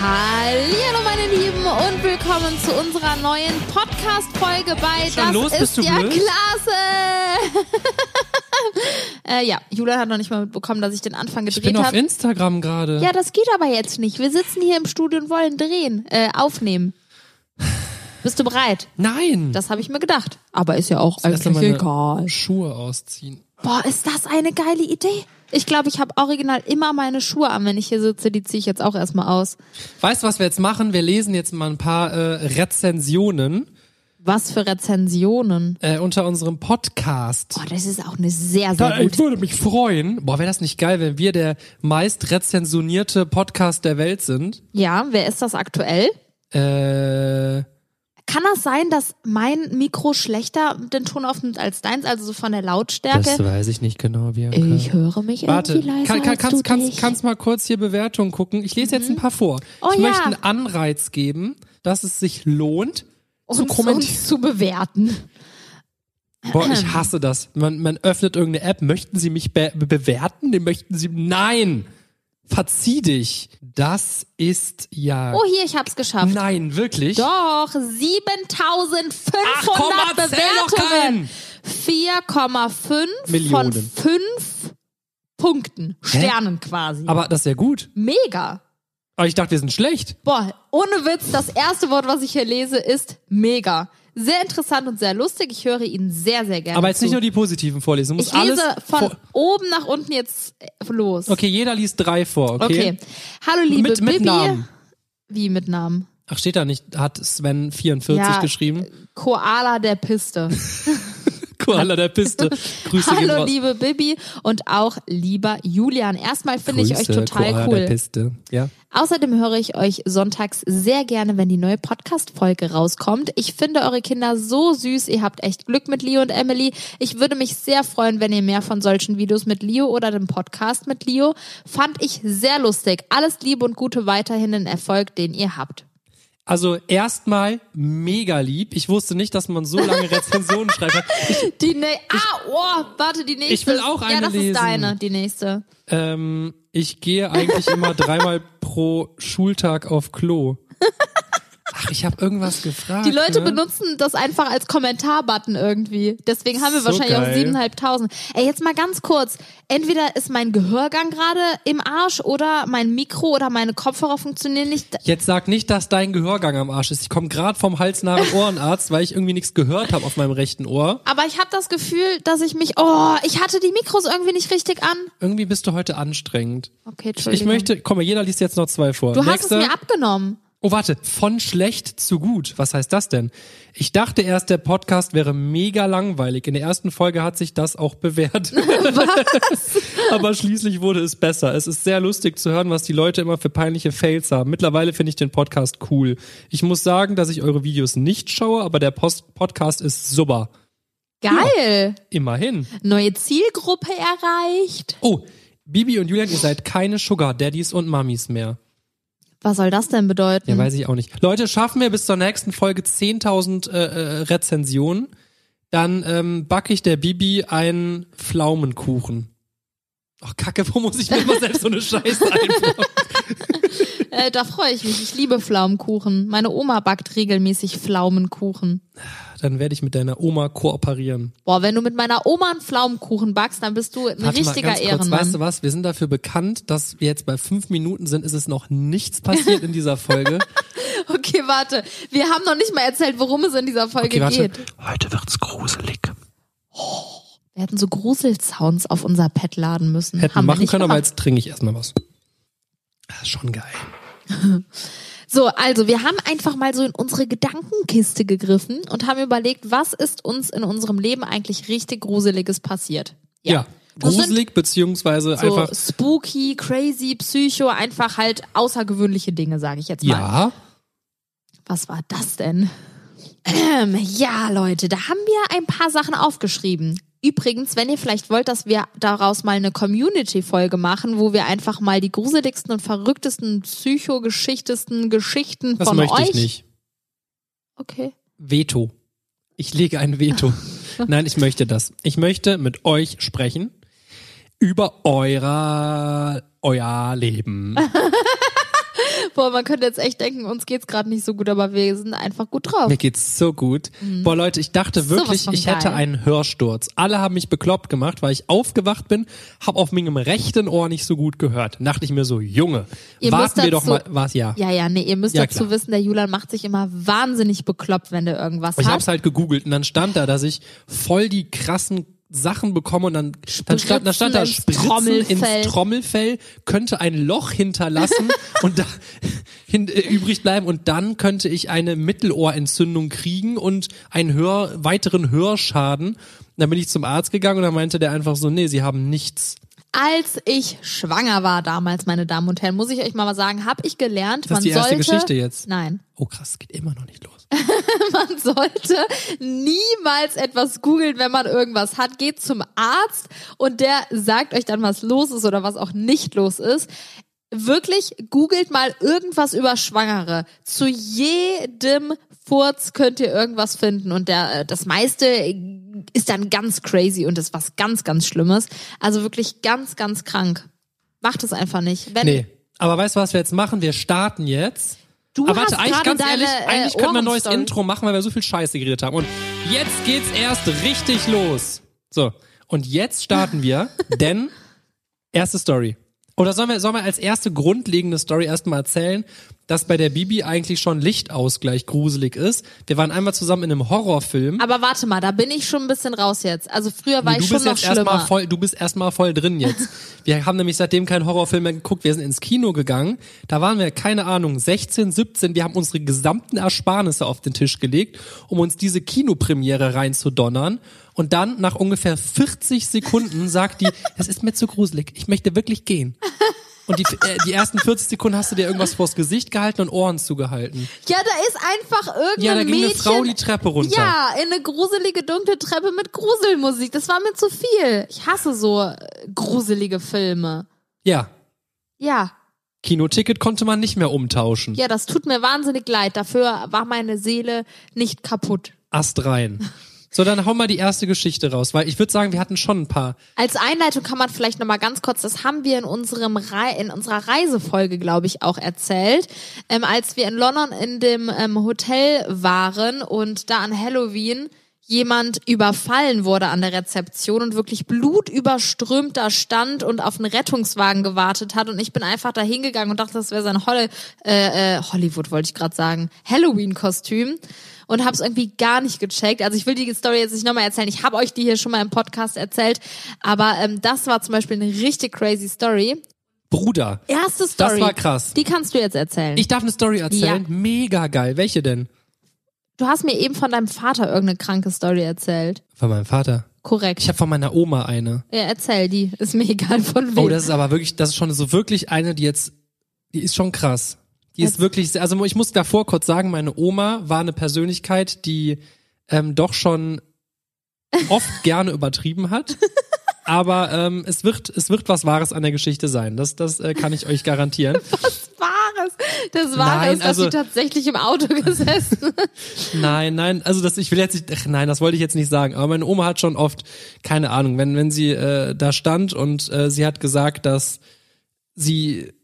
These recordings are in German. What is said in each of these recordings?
Hallo meine Lieben und willkommen zu unserer neuen Podcast-Folge bei Schon Das los? ist ja blöd? klasse. äh, ja, Julian hat noch nicht mal mitbekommen, dass ich den Anfang Ich bin gedreht auf habe. Instagram gerade. Ja, das geht aber jetzt nicht. Wir sitzen hier im Studio und wollen drehen, äh, aufnehmen. Bist du bereit? Nein. Das habe ich mir gedacht. Aber ist ja auch Erst eigentlich egal. Schuhe ausziehen. Boah, ist das eine geile Idee? Ich glaube, ich habe original immer meine Schuhe an, wenn ich hier sitze. Die ziehe ich jetzt auch erstmal aus. Weißt du, was wir jetzt machen? Wir lesen jetzt mal ein paar äh, Rezensionen Was für Rezensionen. äh, unter unserem Podcast. Boah, das ist auch eine sehr, sehr Da, ich gute. würde mich freuen. Boah, wäre das nicht geil, wenn wir der meist rezensionierte Podcast der Welt sind? Ja, wer ist das aktuell? Äh, Kann das sein, dass mein Mikro schlechter den Ton aufnimmt als deins, also so von der das Lautstärke? weiß ich nicht genau, wie. Ich höre mich Warte, irgendwie leiser kann, kann, als kannst, du kannst, dich. kannst mal kurz hier Bewertungen gucken. Ich lese jetzt ein paar vor. Oh ich ja. möchte einen Anreiz geben, dass es sich lohnt, zu uns, kommentieren. uns zu bewerten. Boah, ich hasse das. Man, man öffnet irgendeine App. Möchten Sie mich be bewerten? Den möchten Sie. Nein! Verzieh dich. Das ist ja. Oh, hier, ich hab's geschafft. Nein, wirklich? Doch, 7500 Ach, komm, erzähl doch Bewertungen. keinen. 4,5 von Millionen. 5 Punkten. Sternen quasi. Aber das ist ja gut. Mega. Aber ich dachte, wir sind schlecht. Boah, ohne Witz, das erste Wort, was ich hier lese, ist mega. Sehr interessant und sehr lustig. Ich höre Ihnen sehr, sehr gerne. Aber jetzt zu. nicht nur die positiven vorlesen. Du musst Ich lese alles von oben nach unten jetzt äh, los. Okay, jeder liest drei vor, okay? Okay. Hallo liebe Mit, mit Bibi. Namen. Wie mit Namen? Ach, steht da nicht, hat Sven 44 Ja. geschrieben? Koala der Piste. Koala der Piste. Grüße Hallo raus. liebe Bibi und auch lieber Julian. Erstmal finde ich euch total Koala cool. der Piste. Ja. Außerdem höre ich euch sonntags sehr gerne, wenn die neue Podcast-Folge rauskommt. Ich finde eure Kinder so süß. Ihr habt echt Glück mit Leo und Emily. Ich würde mich sehr freuen, wenn ihr mehr von solchen Videos mit Leo oder dem Podcast mit Leo. Fand ich sehr lustig. Alles Liebe und Gute weiterhin den Erfolg, den ihr habt. Also erstmal mega lieb. Ich wusste nicht, dass man so lange Rezensionen schreibt. Ich, Die ne ah, oh, warte, die nächste. Ich will auch Ja, eine das lesen. ist deine, die nächste. ähm, ich gehe eigentlich immer dreimal pro Schultag auf Klo. Ach, ich habe irgendwas gefragt. Die Leute ne? benutzen das einfach als Kommentarbutton irgendwie. Deswegen haben wir So wahrscheinlich auch geil. siebeneinhalbtausend. Ey, jetzt mal ganz kurz. Entweder ist mein Gehörgang gerade im Arsch oder mein Mikro oder meine Kopfhörer funktionieren nicht. Jetzt sag nicht, dass dein Gehörgang am Arsch ist. Ich komme gerade vom Hals nach Ohrenarzt, weil ich irgendwie nichts gehört habe auf meinem rechten Ohr. Aber ich habe das Gefühl, dass ich mich. Oh, ich hatte die Mikros irgendwie nicht richtig an. Irgendwie bist du heute anstrengend. Okay, Ich Entschuldigung. möchte, komm jeder liest jetzt noch zwei vor. du hast Nächste. es mir abgenommen. Oh, warte, von schlecht zu gut. Was heißt das denn? Ich dachte erst, der Podcast wäre mega langweilig. In der ersten Folge hat sich das auch bewährt. Aber schließlich wurde es besser. Es ist sehr lustig zu hören, was die Leute immer für peinliche Fails haben. Mittlerweile finde ich den Podcast cool. Ich muss sagen, dass ich eure Videos nicht schaue, aber der Post Podcast ist super. Geil. Immerhin. Neue Zielgruppe erreicht. Oh, Bibi und Julian, ihr seid keine Sugar Daddies und Mummies mehr. Was soll das denn bedeuten? Ja, weiß ich auch nicht. Leute, schaffen wir bis zur nächsten Folge 10.000 äh, äh, Rezensionen, dann ähm, backe ich der Bibi einen Pflaumenkuchen. Ach, Kacke, wo muss ich mir immer selbst so eine Scheiße einbauen? Äh, da freue ich mich. Ich liebe Pflaumenkuchen. Meine Oma backt regelmäßig Pflaumenkuchen. Dann werde ich mit deiner Oma kooperieren. Boah, wenn du mit meiner Oma einen Pflaumenkuchen backst, dann bist du ein Warte mal, richtiger ganz kurz, Ehrenmann. weißt du was? Wir sind dafür bekannt, dass wir jetzt bei fünf Minuten sind, ist es noch nichts passiert in dieser Folge. Okay, warte. Wir haben noch nicht mal erzählt, worum es in dieser Folge Okay, warte. geht. Heute wird's gruselig. Wir hätten so Gruselsounds auf unser Pad laden müssen. Hätten haben wir machen können, aber jetzt trinke ich erstmal was. Das ist schon geil. So, also wir haben einfach mal so in unsere Gedankenkiste gegriffen und haben überlegt, was ist uns in unserem Leben eigentlich richtig Gruseliges passiert. Ja. Sind Gruselig, beziehungsweise So einfach. spooky, crazy, psycho, einfach halt außergewöhnliche Dinge, sage ich jetzt mal. Ja. Was war das denn? Ähm, ja, Leute, da haben wir ein paar Sachen aufgeschrieben. Übrigens, wenn ihr vielleicht wollt, dass wir daraus mal eine Community-Folge machen, wo wir einfach mal die gruseligsten und verrücktesten, psychogeschichtesten Geschichten Das von möchte euch. ich nicht. Okay. Veto. Ich lege ein Veto. Nein, ich möchte das. Ich möchte mit euch sprechen über euer, euer Leben. Boah, man könnte jetzt echt denken, uns geht's gerade nicht so gut, aber wir sind einfach gut drauf. Mir geht's so gut. Boah, Leute, ich dachte wirklich, ich hätte geil. einen Hörsturz. Alle haben mich bekloppt gemacht, weil ich aufgewacht bin, hab auf meinem rechten Ohr nicht so gut gehört. Dachte ich mir so, Junge, Ihr warten wir doch mal, was ja. Ja, ja, nee, ihr müsst Ja, dazu klar. wissen, der Julian macht sich immer wahnsinnig bekloppt, wenn der irgendwas Ich hat. hab's halt gegoogelt und dann stand da, dass ich voll die krassen Sachen bekomme und dann, dann, stand, dann stand da ins Spritzen Trommelfell. ins Trommelfell, könnte ein Loch hinterlassen und da hin, äh, übrig bleiben und dann könnte ich eine Mittelohrentzündung kriegen und einen Hör, weiteren Hörschaden. Dann bin ich zum Arzt gegangen und dann meinte der einfach so, nee, sie haben nichts. Als ich schwanger war damals, meine Damen und Herren, muss ich euch mal sagen, habe ich gelernt, Das man ist die erste sollte, Geschichte jetzt. Nein, Oh krass, es geht immer noch nicht los. man sollte niemals etwas googeln, wenn man irgendwas hat. Geht zum Arzt und der sagt euch dann, was los ist oder was auch nicht los ist. Wirklich googelt mal irgendwas über Schwangere. Zu jedem Furz könnt ihr irgendwas finden und der, äh, das meiste ist dann ganz crazy und ist was ganz, ganz Schlimmes. Also wirklich ganz, ganz krank. Macht es einfach nicht. Wenn Nee. Aber weißt du, was wir jetzt machen? Wir starten jetzt. Du Aber warte, eigentlich ganz deine, ehrlich, eigentlich äh, können wir ein neues Intro machen, weil wir so viel Scheiße geredet haben. Und jetzt geht's erst richtig los. So, und jetzt starten wir, denn erste Story. Oder sollen wir, sollen wir als erste grundlegende Story erstmal erzählen, dass bei der Bibi eigentlich schon Lichtausgleich gruselig ist? Wir waren einmal zusammen in einem Horrorfilm. Aber warte mal, da bin ich schon ein bisschen raus jetzt. Also früher war du ich schon bist noch jetzt erstmal schlimmer. voll, du bist erstmal voll drin jetzt. Wir haben nämlich seitdem keinen Horrorfilm mehr geguckt. Wir sind ins Kino gegangen. Da waren wir, keine Ahnung, 16, 17. Wir haben unsere gesamten Ersparnisse auf den Tisch gelegt, um uns diese Kinopremiere reinzudonnern. Und dann, nach ungefähr 40 Sekunden, sagt die, es ist mir zu gruselig. Ich möchte wirklich gehen. Und die, äh, die ersten 40 Sekunden hast du dir irgendwas vors Gesicht gehalten und Ohren zugehalten. Ja, da ist einfach irgendein Ja, da ging Mädchen. eine Frau die Treppe runter. Ja, in eine gruselige dunkle Treppe mit Gruselmusik. Das war mir zu viel. Ich hasse so äh, gruselige Filme. Ja. Ja, Kinoticket konnte man nicht mehr umtauschen. ja, das tut mir wahnsinnig leid. Dafür war meine Seele nicht kaputt. Ast rein. So, dann hau mal die erste Geschichte raus, weil ich würde sagen, wir hatten schon ein paar. Als Einleitung kann man vielleicht noch mal ganz kurz, das haben wir in unserem Rei in unserer Reisefolge, glaube ich, auch erzählt, ähm, als wir in London in dem ähm, Hotel waren und da an Halloween jemand überfallen wurde an der Rezeption und wirklich blutüberströmt da stand und auf einen Rettungswagen gewartet hat und ich bin einfach da hingegangen und dachte, das wäre sein Holle, äh, äh, Hollywood wollte ich gerade sagen, Halloween-Kostüm und habe es irgendwie gar nicht gecheckt. Also ich will die Story jetzt nicht nochmal erzählen. Ich habe euch die hier schon mal im Podcast erzählt, aber ähm, das war zum Beispiel eine richtig crazy Story. Bruder, Erste Story. war krass. Die kannst du jetzt erzählen. ich darf eine Story erzählen. Ja. Mega geil. Welche denn? Du hast mir eben von deinem Vater irgendeine kranke Story erzählt. Von meinem Vater. Korrekt. Ich habe von meiner Oma eine. ja, erzähl die. Ist mir egal von wem. Oh, das ist aber wirklich, das ist schon so wirklich eine, die jetzt, die ist schon krass. Die ist Jetzt- wirklich, sehr- also ich muss davor kurz sagen, meine Oma war eine Persönlichkeit, die ähm, doch schon oft gerne übertrieben hat. Aber ähm, es wird, es wird was Wahres an der Geschichte sein. Das, das äh, kann ich euch garantieren. das Wahres. Das Wahre Nein, ist, dass also- sie tatsächlich im Auto gesessen Nein, nein, also das, ich will jetzt nicht, ach, nein, das wollte ich jetzt nicht sagen. Aber meine Oma hat schon oft, keine Ahnung, wenn wenn sie äh, da stand und äh, sie hat gesagt, dass sie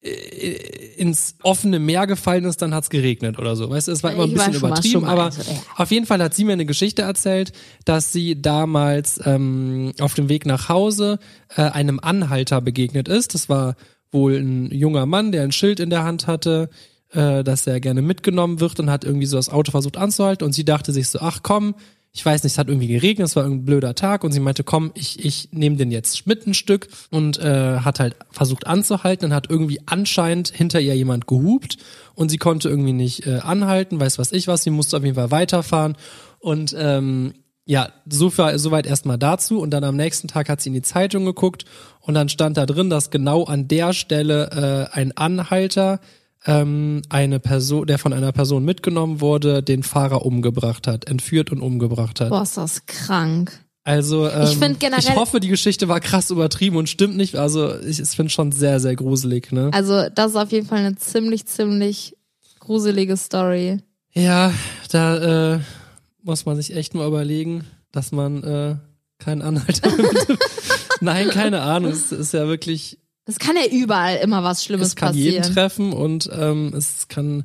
ins offene Meer gefallen ist, dann hat's geregnet oder so. Weißt du, es war immer ein Ich bisschen übertrieben, du aber ja. auf jeden Fall hat sie mir eine Geschichte erzählt, dass sie damals ähm, auf dem Weg nach Hause äh, einem Anhalter begegnet ist. Das war wohl ein junger Mann, der ein Schild in der Hand hatte, äh, dass er gerne mitgenommen wird und hat irgendwie so das Auto versucht anzuhalten und sie dachte sich so, ach komm, ich weiß nicht, es hat irgendwie geregnet, es war ein blöder Tag und sie meinte, komm, ich, ich nehme den jetzt mit ein Stück und äh, hat halt versucht anzuhalten. Und hat irgendwie anscheinend hinter ihr jemand gehupt und sie konnte irgendwie nicht äh, anhalten, weiß was ich was, sie musste auf jeden Fall weiterfahren. Und ähm, ja, so soweit erstmal dazu. Und dann am nächsten Tag hat sie in die Zeitung geguckt und dann stand da drin, dass genau an der Stelle äh, ein Anhalter ähm, eine Person, der von einer Person mitgenommen wurde, den Fahrer umgebracht hat, entführt und umgebracht hat. Boah, ist das krank. Also ähm, Ich find generell- ich hoffe, die Geschichte war krass übertrieben und stimmt nicht. Also ich, ich finde schon sehr, sehr gruselig. Ne? Also, das ist auf jeden Fall eine ziemlich, ziemlich gruselige Story. Ja, da äh, muss man sich echt mal überlegen, dass man äh, keinen Anhalter. Nein, keine Ahnung. Es ist ja wirklich. Es kann ja überall immer was Schlimmes es kann passieren. jeden treffen und ähm, es kann.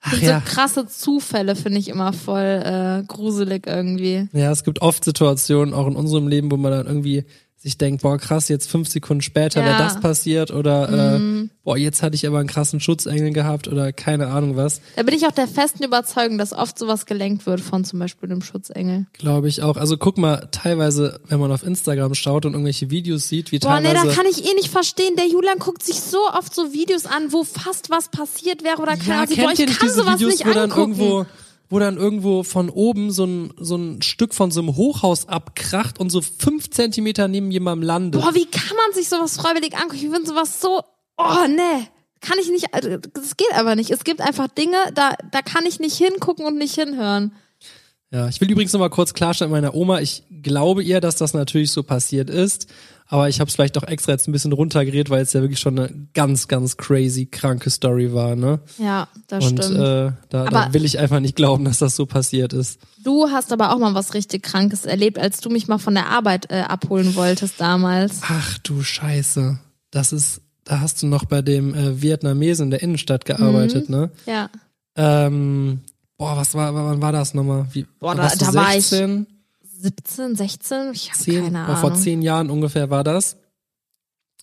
Ach so ja. krasse Zufälle finde ich immer voll äh, gruselig irgendwie. Ja, es gibt oft Situationen, auch in unserem Leben, wo man dann irgendwie sich denkt, boah, krass, jetzt fünf Sekunden später Ja. wäre das passiert oder Mhm. äh, boah, jetzt hatte ich aber einen krassen Schutzengel gehabt oder keine Ahnung was. Da bin ich auch der festen Überzeugung, dass oft sowas gelenkt wird von zum Beispiel einem Schutzengel. Glaube ich auch. Also guck mal, teilweise, wenn man auf Instagram schaut und irgendwelche Videos sieht, wie Boah, nee, teilweise. da kann ich eh nicht verstehen. Der Julian guckt sich so oft so Videos an, wo fast was passiert wäre oder keine ja, Ahnung. Boah, ich kann sowas Videos, nicht angucken. Wo dann irgendwo von oben so ein, so ein Stück von so einem Hochhaus abkracht und so fünf Zentimeter neben jemandem landet? Boah, wie kann man sich sowas freiwillig angucken? Ich finde sowas so, oh nee, kann ich nicht, also, das geht aber nicht. Es gibt einfach Dinge, da, da kann ich nicht hingucken und nicht hinhören. Ja, ich will übrigens noch mal kurz klarstellen, meiner Oma, ich glaube ihr, dass das natürlich so passiert ist, aber ich habe es vielleicht auch extra jetzt ein bisschen runtergeredet, weil es ja wirklich schon eine ganz, ganz crazy kranke Story war, ne? Ja, das Und stimmt. äh, da, da will ich einfach nicht glauben, dass das so passiert ist. Du hast aber auch mal was richtig Krankes erlebt, als du mich mal von der Arbeit äh, abholen wolltest damals. Ach du Scheiße, das ist, da hast du noch bei dem äh, Vietnamesen in der Innenstadt gearbeitet, Mhm. ne? Ja. Ähm, boah, was war, wann war das nochmal? Wie, Boah, da- da war ich 16? 17, 16? Ich habe 10, keine boah, vor Ahnung. zehn Jahren ungefähr war das.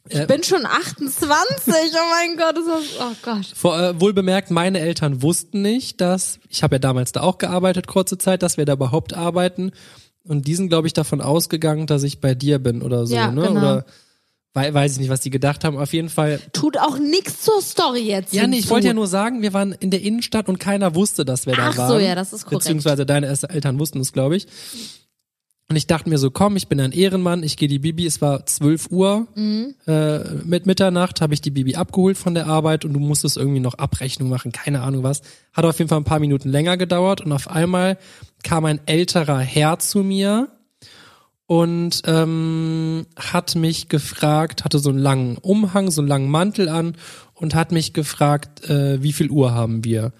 Äh, Ich bin schon 28, oh mein Gott, ist das, oh Gott. Vor, äh, wohl bemerkt, meine Eltern wussten nicht, dass, ich habe ja damals da auch gearbeitet, kurze Zeit, dass wir da überhaupt arbeiten. Und die sind, glaube ich, davon ausgegangen, dass ich bei dir bin oder so, Ja, ne? genau. Oder wei weiß ich nicht, was die gedacht haben. Auf jeden Fall. Tut auch nichts zur Story jetzt. Ja, nee, ich wollte ja nur sagen, wir waren in der Innenstadt und keiner wusste, dass wir da Ach so, waren. ja, das ist korrekt. Beziehungsweise deine Eltern wussten es, glaube ich. Und ich dachte mir so, komm, ich bin ein Ehrenmann, ich gehe die Bibi, es war 12 Uhr, Mhm. äh, mit Mitternacht habe ich die Bibi abgeholt von der Arbeit und du musstest irgendwie noch Abrechnung machen, keine Ahnung was. Hat auf jeden Fall ein paar Minuten länger gedauert und auf einmal kam ein älterer Herr zu mir und ähm, hat mich gefragt, hatte so einen langen Umhang, so einen langen Mantel an und hat mich gefragt, äh, wie viel Uhr haben wir?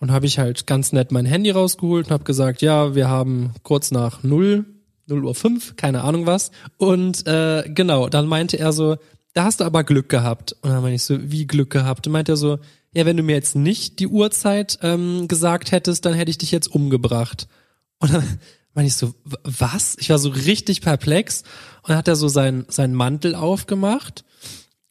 Und habe ich halt ganz nett mein Handy rausgeholt und habe gesagt, ja, wir haben kurz nach null 0 Uhr 5, keine Ahnung was. Und äh, genau, dann meinte er so, da hast du aber Glück gehabt. Und dann meinte ich so, wie Glück gehabt? Und meinte er so, ja, wenn du mir jetzt nicht die Uhrzeit ähm, gesagt hättest, dann hätte ich dich jetzt umgebracht. Und dann meinte ich so, was? Ich war so richtig perplex. Und dann hat er so seinen, seinen Mantel aufgemacht.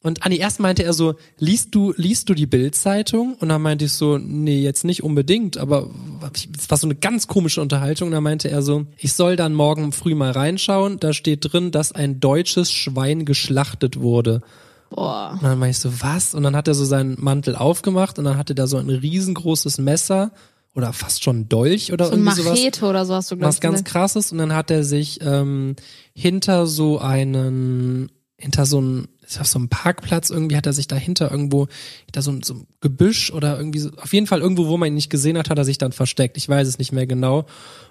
Und Anni, erst meinte er so, liest du, liest du die Bildzeitung? Und dann meinte ich so, nee, jetzt nicht unbedingt, aber es war so eine ganz komische Unterhaltung. Und dann meinte er so, ich soll dann morgen früh mal reinschauen. Da steht drin, dass ein deutsches Schwein geschlachtet wurde. Boah. Und dann meinte ich so, was? Und dann hat er so seinen Mantel aufgemacht und dann hatte da so ein riesengroßes Messer oder fast schon ein Dolch oder So ein irgendwie sowas. Machete oder so hast du, glaube was ganz krasses. Und dann hat er sich ähm, hinter so einen hinter so einen ist auf so einem Parkplatz irgendwie hat er sich dahinter irgendwo hinter so, ein- so ein Gebüsch oder irgendwie so, auf jeden Fall irgendwo wo man ihn nicht gesehen hat hat er sich dann versteckt. Ich weiß es nicht mehr genau.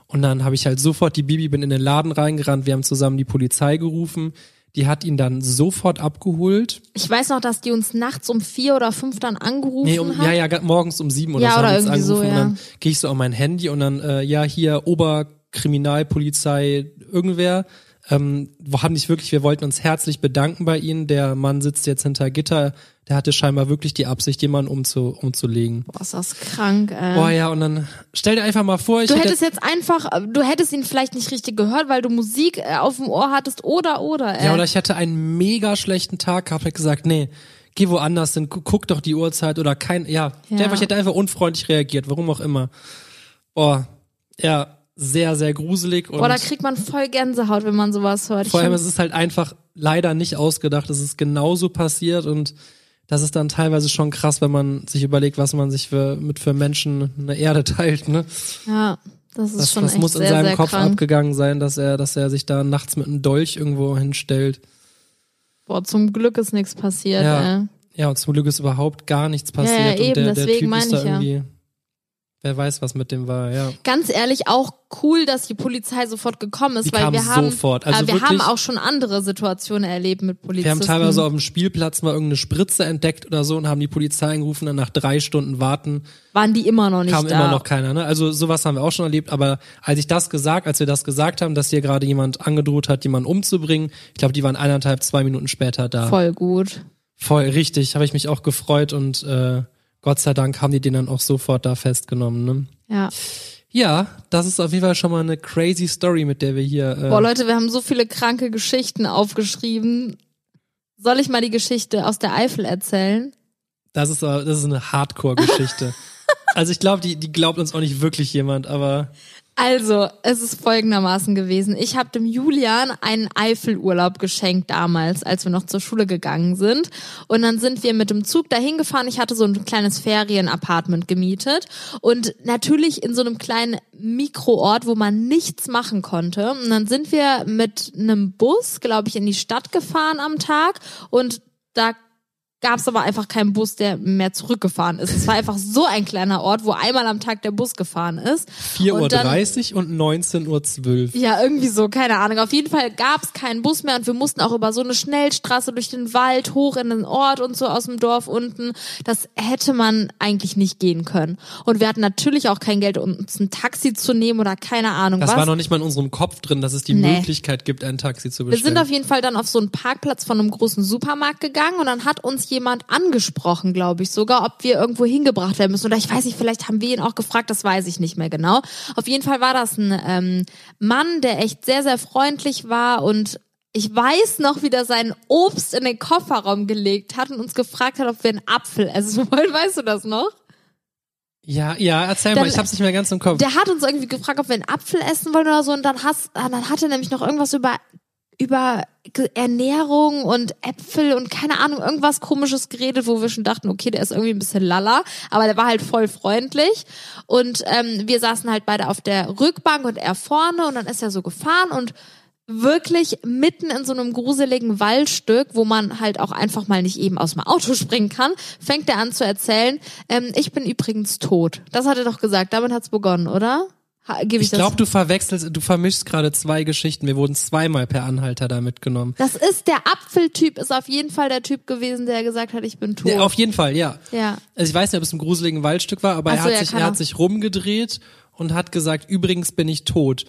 Und dann habe ich halt sofort die Bibi bin in den Laden reingerannt. Wir haben zusammen die Polizei gerufen die hat ihn dann sofort abgeholt Ich weiß noch, dass die uns nachts um vier oder fünf dann angerufen Nee, um, hat. ja, ja, morgens um sieben oder Ja, so oder irgendwie so, angerufen ja. und dann gehe ich so auf mein Handy und dann, äh, ja, hier Oberkriminalpolizei, irgendwer, ähm, haben nicht wirklich, wir wollten uns herzlich bedanken bei Ihnen. Der Mann sitzt jetzt hinter Gitter, der hatte scheinbar wirklich die Absicht, jemanden umzu, umzulegen. Boah, ist das krank, ey. Boah, ja, und dann stell dir einfach mal vor, ich Du hätte, hättest jetzt einfach, äh, du hättest ihn vielleicht nicht richtig gehört, weil du Musik äh, auf dem Ohr hattest oder oder. Ey. ja, oder ich hätte einen mega schlechten Tag gehabt, hätte gesagt, nee, geh woanders hin, gu- guck doch die Uhrzeit oder kein, ja, Ja. ja. ich hätte einfach unfreundlich reagiert, warum auch immer. Boah, ja, sehr, sehr gruselig und Boah, da kriegt man voll Gänsehaut, wenn man sowas hört. vor allem es ist halt einfach leider nicht ausgedacht, es ist genauso passiert und das ist dann teilweise schon krass, wenn man sich überlegt, was man sich für, mit für Menschen eine Erde teilt, ne? ja, das ist Das, schon das echt muss in sehr, seinem sehr Kopf krank. abgegangen sein, dass er, dass er sich da nachts mit einem Dolch irgendwo hinstellt. Boah, zum Glück ist nichts passiert. Ja. Ey. Ja, und zum Glück ist überhaupt gar nichts passiert ja, und eben, der, der deswegen Typ meine ist da ich ja. Wer weiß, was mit dem war, ja. Ganz ehrlich, auch cool, dass die Polizei sofort gekommen ist, Die weil kam wir haben, sofort. Also äh, wir wirklich- haben auch schon andere Situationen erlebt mit Wir Polizisten. haben teilweise auf dem Spielplatz mal irgendeine Spritze entdeckt oder so und haben die Polizei angerufen, dann nach drei Stunden warten waren die immer noch nicht kam da. immer noch keiner. Ne? Also sowas haben wir auch schon erlebt, aber als ich das gesagt, als wir das gesagt haben, dass hier gerade jemand angedroht hat, jemanden umzubringen, ich glaube, die waren eineinhalb, zwei Minuten später da. Voll gut. Voll richtig, habe ich mich auch gefreut und äh, Gott sei Dank haben die den dann auch sofort da festgenommen. Ne? Ja. Ja, das ist auf jeden Fall schon mal eine crazy Story, mit der wir hier. Äh, Boah, Leute, wir haben so viele kranke Geschichten aufgeschrieben. Soll ich mal die Geschichte aus der Eifel erzählen? das ist äh, das ist eine Hardcore-Geschichte. also ich glaube, die die glaubt uns auch nicht wirklich jemand, aber Also, es ist folgendermaßen gewesen. Ich habe dem Julian einen Eifelurlaub geschenkt damals, als wir noch zur Schule gegangen sind. Und dann sind wir mit dem Zug dahin gefahren. Ich hatte so ein kleines Ferienapartment gemietet. Und natürlich in so einem kleinen Mikroort, wo man nichts machen konnte. Und dann sind wir mit einem Bus, glaube ich, in die Stadt gefahren am Tag. Und da gab es aber einfach keinen Bus, der mehr zurückgefahren ist. Es war einfach so ein kleiner Ort, wo einmal am Tag der Bus gefahren ist. 4.30 Uhr und 19.12 Uhr. Ja, irgendwie so, keine Ahnung. Auf jeden Fall gab es keinen Bus mehr und wir mussten auch über so eine Schnellstraße durch den Wald hoch in den Ort und so aus dem Dorf unten. Das hätte man eigentlich nicht gehen können. Und wir hatten natürlich auch kein Geld, um uns ein Taxi zu nehmen oder keine Ahnung Das was. war noch nicht mal in unserem Kopf drin, dass es die Nee. Möglichkeit gibt, ein Taxi zu wir bestellen. sind auf jeden Fall dann auf so einen Parkplatz von einem großen Supermarkt gegangen und dann hat uns jemand angesprochen, glaube ich, sogar, ob wir irgendwo hingebracht werden müssen. Oder ich weiß nicht, vielleicht haben wir ihn auch gefragt, das weiß ich nicht mehr genau. Auf jeden Fall war das ein ähm, Mann, der echt sehr, sehr freundlich war und ich weiß noch, wie der sein Obst in den Kofferraum gelegt hat und uns gefragt hat, ob wir einen Apfel essen wollen. Weißt du das noch? ja, ja, erzähl Dann- mal, ich hab's nicht mehr ganz im Kopf. Der hat uns irgendwie gefragt, ob wir einen Apfel essen wollen oder so. Und dann, hast, dann hat er nämlich noch irgendwas über, über Ernährung und Äpfel und keine Ahnung, irgendwas komisches geredet, wo wir schon dachten, okay, der ist irgendwie ein bisschen lala. Aber der war halt voll freundlich. Und ähm, wir saßen halt beide auf der Rückbank und er vorne. Und dann ist er so gefahren und wirklich mitten in so einem gruseligen Waldstück, wo man halt auch einfach mal nicht eben aus dem Auto springen kann, fängt er an zu erzählen, ähm, ich bin übrigens tot. Das hat er doch gesagt, damit hat's begonnen, oder? Ich ich das? glaube, du verwechselst, du vermischst gerade zwei Geschichten. Wir wurden zweimal per Anhalter da mitgenommen. das ist der Apfeltyp, ist auf jeden Fall der Typ gewesen, der gesagt hat, ich bin tot. Ja, auf jeden Fall, ja. ja. Also ich weiß nicht, ob es im gruseligen Waldstück war, aber Ach er so, hat ja, sich, er hat sich rumgedreht und hat gesagt, übrigens bin ich tot.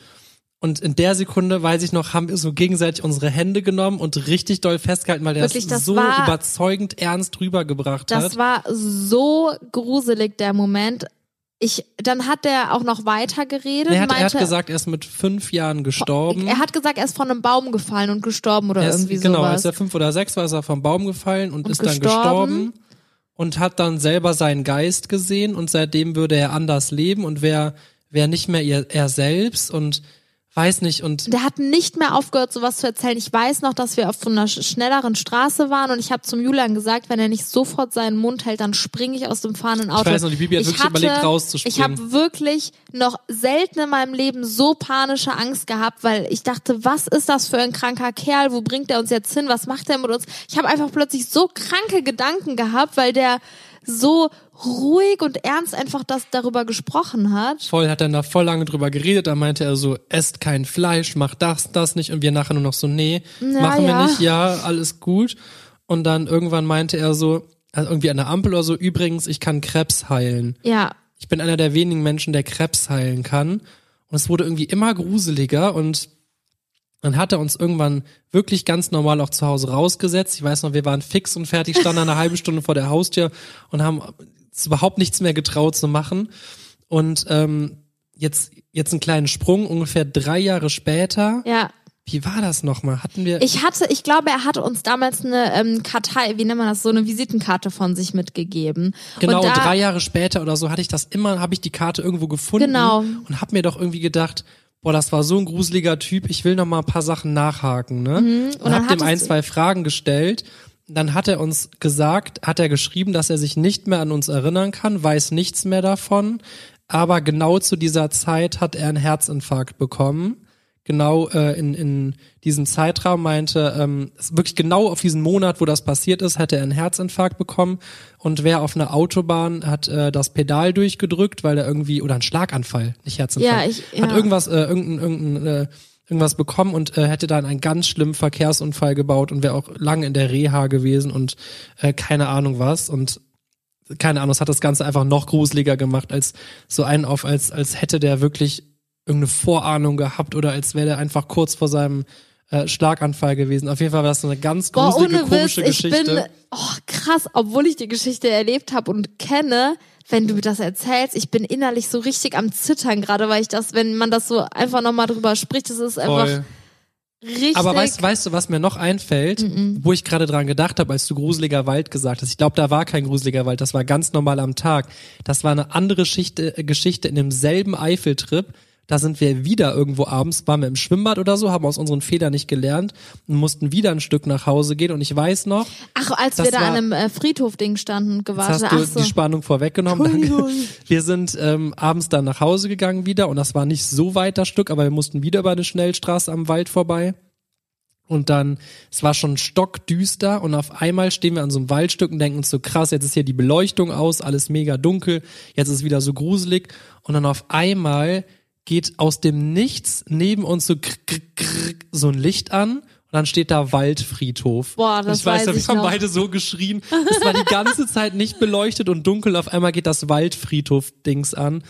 Und in der Sekunde, weiß ich noch, haben wir so gegenseitig unsere Hände genommen und richtig doll festgehalten, weil der Wirklich, das so war- überzeugend ernst rübergebracht Das hat. war so gruselig, der Moment. Ich, dann hat der auch noch weiter geredet. er, hat, er meinte, hat gesagt, er ist mit fünf Jahren gestorben. er hat gesagt, er ist von einem Baum gefallen und gestorben oder Er ist, irgendwie genau, sowas. als er fünf oder sechs war, ist er vom Baum gefallen und, Und ist dann gestorben. gestorben und hat dann selber seinen Geist gesehen und seitdem würde er anders leben und wäre wär nicht mehr er, er selbst und weiß nicht und Der hat nicht mehr aufgehört, sowas zu erzählen. Ich weiß noch, dass wir auf so einer sch- schnelleren Straße waren und ich habe zum Julian gesagt, wenn er nicht sofort seinen Mund hält, dann springe ich aus dem fahrenden Auto. weiß noch, die Bibi hat wirklich überlegt, rauszuspringen. Ich habe wirklich noch selten in meinem Leben so panische Angst gehabt, weil ich dachte, was ist das für ein kranker Kerl? Wo bringt er uns jetzt hin? Was macht er mit uns? Ich habe einfach plötzlich so kranke Gedanken gehabt, weil der so ruhig und ernst einfach das darüber gesprochen hat. voll hat dann da voll lange drüber geredet, da meinte er so, esst kein Fleisch, macht das, das nicht und wir nachher nur noch so, nee, Na machen wir ja. nicht, ja, alles gut und dann irgendwann meinte er so, also irgendwie an der Ampel oder so, übrigens, ich kann Krebs heilen. Ja, Ich bin einer der wenigen Menschen, der Krebs heilen kann. Und es wurde irgendwie immer gruseliger und dann hat er uns irgendwann wirklich ganz normal auch zu Hause rausgesetzt. Ich weiß noch, wir waren fix und fertig, standen eine halbe Stunde vor der Haustür und haben überhaupt nichts mehr getraut zu machen. Und ähm, jetzt, jetzt einen kleinen Sprung, ungefähr drei Jahre später. ja. Wie war das nochmal? Hatten wir. Ich hatte, ich glaube, er hatte uns damals eine ähm, Kartei, wie nennt man das, so eine Visitenkarte von sich mitgegeben. Genau, da, drei Jahre später oder so hatte ich das immer, habe ich die Karte irgendwo gefunden Genau. und habe mir doch irgendwie gedacht, boah, das war so ein gruseliger Typ, ich will noch mal ein paar Sachen nachhaken, ne? Und, Mhm. dann hab dem ein, zwei Fragen gestellt. Dann hat er uns gesagt, hat er geschrieben, dass er sich nicht mehr an uns erinnern kann, weiß nichts mehr davon, aber genau zu dieser Zeit hat er einen Herzinfarkt bekommen. Genau äh, in, in diesem Zeitraum meinte, ähm, wirklich genau auf diesen Monat, wo das passiert ist, hätte er einen Herzinfarkt bekommen und wäre auf einer Autobahn, hat äh, das Pedal durchgedrückt, weil er irgendwie, oder ein Schlaganfall, nicht Herzinfarkt, Ja, ich- ja. hat irgendwas, äh, irgendein, irgendein äh, irgendwas bekommen und äh, hätte dann einen ganz schlimmen Verkehrsunfall gebaut und wäre auch lange in der Reha gewesen und äh, keine Ahnung was und keine Ahnung, es hat das Ganze einfach noch gruseliger gemacht, als so einen auf, als, als hätte der wirklich irgendeine Vorahnung gehabt oder als wäre der einfach kurz vor seinem äh, Schlaganfall gewesen. Auf jeden Fall war das so eine ganz Boah, gruselige, Witz, komische ich Geschichte. bin, oh krass, obwohl ich die Geschichte erlebt habe und kenne, wenn du das erzählst, ich bin innerlich so richtig am Zittern gerade, weil ich das, wenn man das so einfach nochmal drüber spricht, das ist einfach Voll. richtig. Aber weißt, weißt du, was mir noch einfällt, wo ich gerade dran gedacht habe, als du gruseliger Wald gesagt hast? Ich glaube, da war kein gruseliger Wald, das war ganz normal am Tag. Das war eine andere Schichte, äh, Geschichte in demselben Eifeltrip. Da sind wir wieder irgendwo abends, waren wir im Schwimmbad oder so, haben aus unseren Fehlern nicht gelernt und mussten wieder ein Stück nach Hause gehen. Und ich weiß noch, Ach, als wir da war- an einem äh, Friedhof-Ding standen und gewartet hast du so. die Spannung vorweggenommen. Danke. Wir sind ähm, abends dann nach Hause gegangen wieder und das war nicht so weit das Stück, aber wir mussten wieder über eine Schnellstraße am Wald vorbei. Und dann, es war schon stockdüster und auf einmal stehen wir an so einem Waldstück und denken uns so krass, jetzt ist hier die Beleuchtung aus, alles mega dunkel, jetzt ist es wieder so gruselig und dann auf einmal geht aus dem Nichts neben uns so krr, krr, so ein Licht an und dann steht da Waldfriedhof. Boah, Und das ich weiß, weiß noch, wir ich haben noch. beide so geschrien. Es war die ganze Zeit nicht beleuchtet und dunkel. Auf einmal geht das Waldfriedhof-Dings an.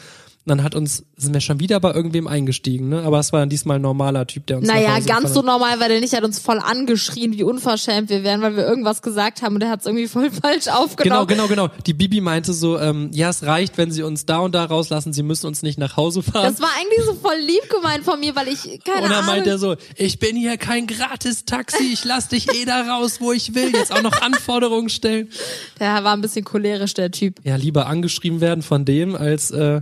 Und dann hat uns, sind wir schon wieder bei irgendwem eingestiegen, ne? Aber es war dann diesmal ein normaler Typ, der uns Naja, ganz so normal war der nicht, er hat uns voll angeschrien, wie unverschämt wir wären, weil wir irgendwas gesagt haben und er hat es irgendwie voll falsch Genau, aufgenommen. genau, genau. Die Bibi meinte so, ähm, ja, es reicht, wenn sie uns da und da rauslassen, sie müssen uns nicht nach Hause fahren. Das war eigentlich so voll lieb gemeint von mir, weil ich, keine und dann Ahnung. meint er so, ich bin hier kein Gratis-Taxi, ich lass dich eh da raus, wo ich will, jetzt auch noch Anforderungen stellen. der war ein bisschen cholerisch, der Typ. Ja, lieber angeschrieben werden von dem, als äh,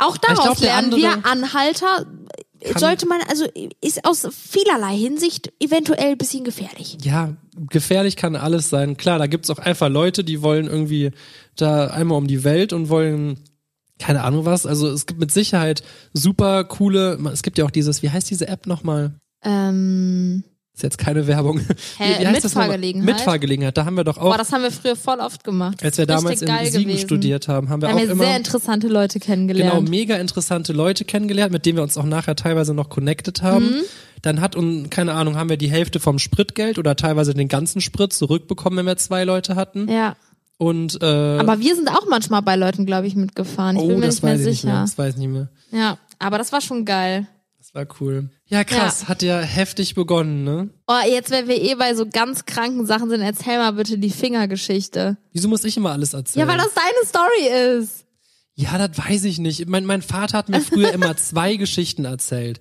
Auch daraus glaub, lernen wir, Anhalter sollte man, also ist aus vielerlei Hinsicht eventuell ein bisschen gefährlich. ja, gefährlich kann alles sein. Klar, da gibt's auch einfach Leute, die wollen irgendwie da einmal um die Welt und wollen keine Ahnung was. Also es gibt mit Sicherheit super coole, es gibt ja auch dieses, wie heißt diese App nochmal? Ähm, Ist jetzt keine Werbung. Hä, Wie, wie heißt das nochmal? Mitfahrgelegenheit? Mitfahrgelegenheit, da haben wir doch auch, boah, das haben wir früher voll oft gemacht. als wir damals in Siegen gewesen. studiert haben, haben wir Da auch haben wir immer sehr interessante Leute genau kennengelernt. mega interessante Leute kennengelernt, mit denen wir uns auch nachher teilweise noch connected haben. Mhm. Dann hat und keine Ahnung, haben wir die Hälfte vom Spritgeld oder teilweise den ganzen Sprit zurückbekommen, wenn wir zwei Leute hatten. ja. Und äh, Aber wir sind auch manchmal bei Leuten, glaube ich, mitgefahren. Ich oh, bin mir das nicht mehr weiß ich nicht mehr. sicher. Das weiß ich nicht mehr. Ja, aber das war schon geil. Das war cool. Ja, krass, hat ja heftig begonnen, ne? Oh, jetzt, wenn wir eh bei so ganz kranken Sachen sind, erzähl mal bitte die Fingergeschichte. Wieso muss ich immer alles erzählen? Ja, weil das deine Story ist. Ja, das weiß ich nicht. Mein, mein Vater hat mir früher immer zwei Geschichten erzählt.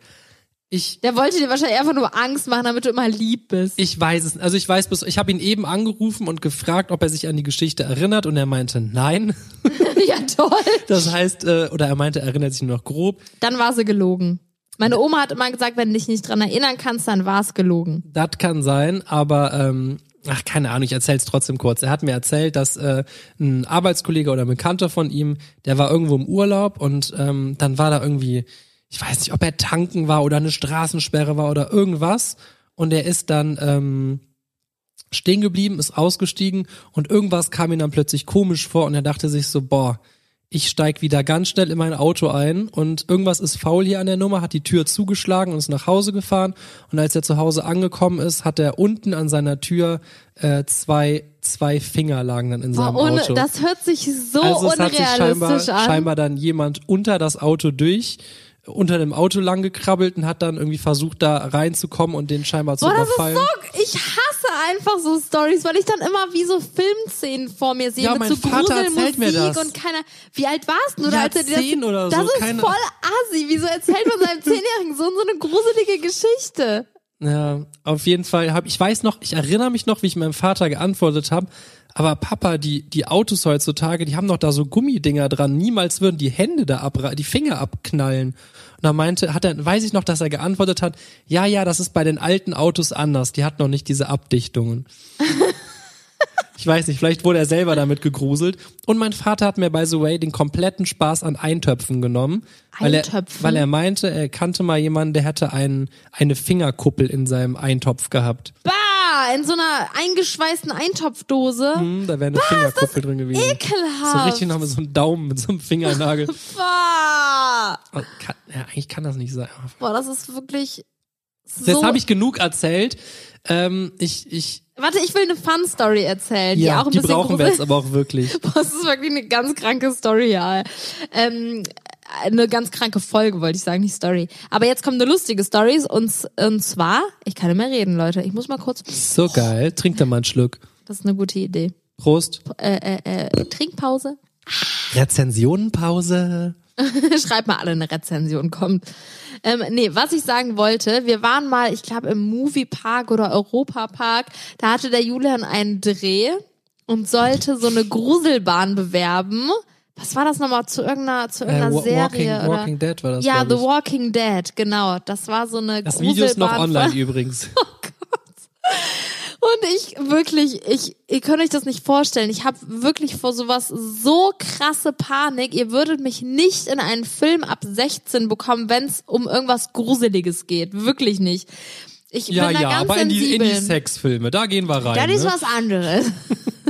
Ich Der wollte dir wahrscheinlich einfach nur Angst machen, damit du immer lieb bist. Ich weiß es, also ich weiß bis, ich habe ihn eben angerufen und gefragt, ob er sich an die Geschichte erinnert und er meinte nein. ja, toll. Das heißt, äh, oder er meinte, er erinnert sich nur noch grob. Dann war sie gelogen. Meine Oma hat immer gesagt, wenn du dich nicht dran erinnern kannst, dann war es gelogen. Das kann sein, aber ähm, ach keine Ahnung, ich erzähl's trotzdem kurz. Er hat mir erzählt, dass äh, ein Arbeitskollege oder ein Bekannter von ihm, der war irgendwo im Urlaub und ähm, dann war da irgendwie, ich weiß nicht, ob er tanken war oder eine Straßensperre war oder irgendwas und er ist dann ähm, stehen geblieben, ist ausgestiegen und irgendwas kam ihm dann plötzlich komisch vor und er dachte sich so, boah, ich steig wieder ganz schnell in mein Auto ein und irgendwas ist faul hier an der Nummer, hat die Tür zugeschlagen und ist nach Hause gefahren und als er zu Hause angekommen ist, hat er unten an seiner Tür äh, zwei zwei Finger lagen dann in seinem Boah, ohne, Auto. das hört sich so also es hat sich scheinbar, an. scheinbar dann jemand unter das Auto durch unter dem Auto lang gekrabbelt und hat dann irgendwie versucht da reinzukommen und den scheinbar zu Boah, das ist überfallen. so, ich hasse einfach so Stories, weil ich dann immer wie so Filmszenen vor mir sehe Ja, mit mein so Vater erzählt mir Gruselmusik das. und keiner, wie alt warst du? Oder Ja, als er dir das, oder so, das ist keine- voll assi. Wieso erzählt man seinem zehnjährigen Sohn so eine gruselige Geschichte? Ja, auf jeden Fall habe ich weiß noch, ich erinnere mich noch, wie ich meinem Vater geantwortet habe, aber Papa, die die Autos heutzutage, die haben doch da so Gummidinger dran, niemals würden die Hände da ab die Finger abknallen. Und da meinte, hat er weiß ich noch, dass er geantwortet hat, ja, ja, das ist bei den alten Autos anders, die hat noch nicht diese Abdichtungen. Ich weiß nicht, vielleicht wurde er selber damit gegruselt. Und mein Vater hat mir, by the way, den kompletten Spaß an Eintöpfen genommen. Weil er, Eintöpfen? weil er meinte, er kannte mal jemanden, der hätte einen, eine Fingerkuppel in seinem Eintopf gehabt. Bah, in so einer eingeschweißten Eintopfdose. Hm, da wäre eine Fingerkuppel drin gewesen. So Ekelhaft. richtig noch mit so einem Daumen, mit so einem Fingernagel. Bah. Oh, kann, ja, eigentlich kann das nicht sein. Boah, das ist wirklich Jetzt so. habe ich genug erzählt. Ähm, ich, ich, Warte, ich will eine Fun-Story erzählen, die ja, auch ein die bisschen brauchen wir jetzt aber auch wirklich. Boah, das ist wirklich eine ganz kranke Story, ja. Ähm, eine ganz kranke Folge, wollte ich sagen, nicht Story. Aber jetzt kommt eine lustige Story und, und zwar, ich kann nicht mehr reden, Leute. Ich muss mal kurz, So geil. Trink da mal einen Schluck. das ist eine gute Idee. Prost. Äh, äh, äh, Trinkpause. Rezensionenpause. Schreibt mal alle eine Rezension, kommt. Ähm, nee, was ich sagen wollte, wir waren mal, ich glaube, im Moviepark oder Europapark, da hatte der Julian einen Dreh und sollte so eine Gruselbahn bewerben. Was war das nochmal zu irgendeiner, zu Äh, irgendeiner Wa- Serie? Walking, oder? Walking Dead war das. ja, The ich. Walking Dead, genau. Das war so eine Das Video ist noch Gruselbahn online übrigens. Und ich wirklich, ich, ihr könnt euch das nicht vorstellen. Ich habe wirklich vor sowas so krasse Panik. Ihr würdet mich nicht in einen Film ab 16 bekommen, wenn es um irgendwas Gruseliges geht. Wirklich nicht. Ich Ja, bin da ja, ganz aber in die, in die Sexfilme, da gehen wir rein. Das ist ne? was anderes.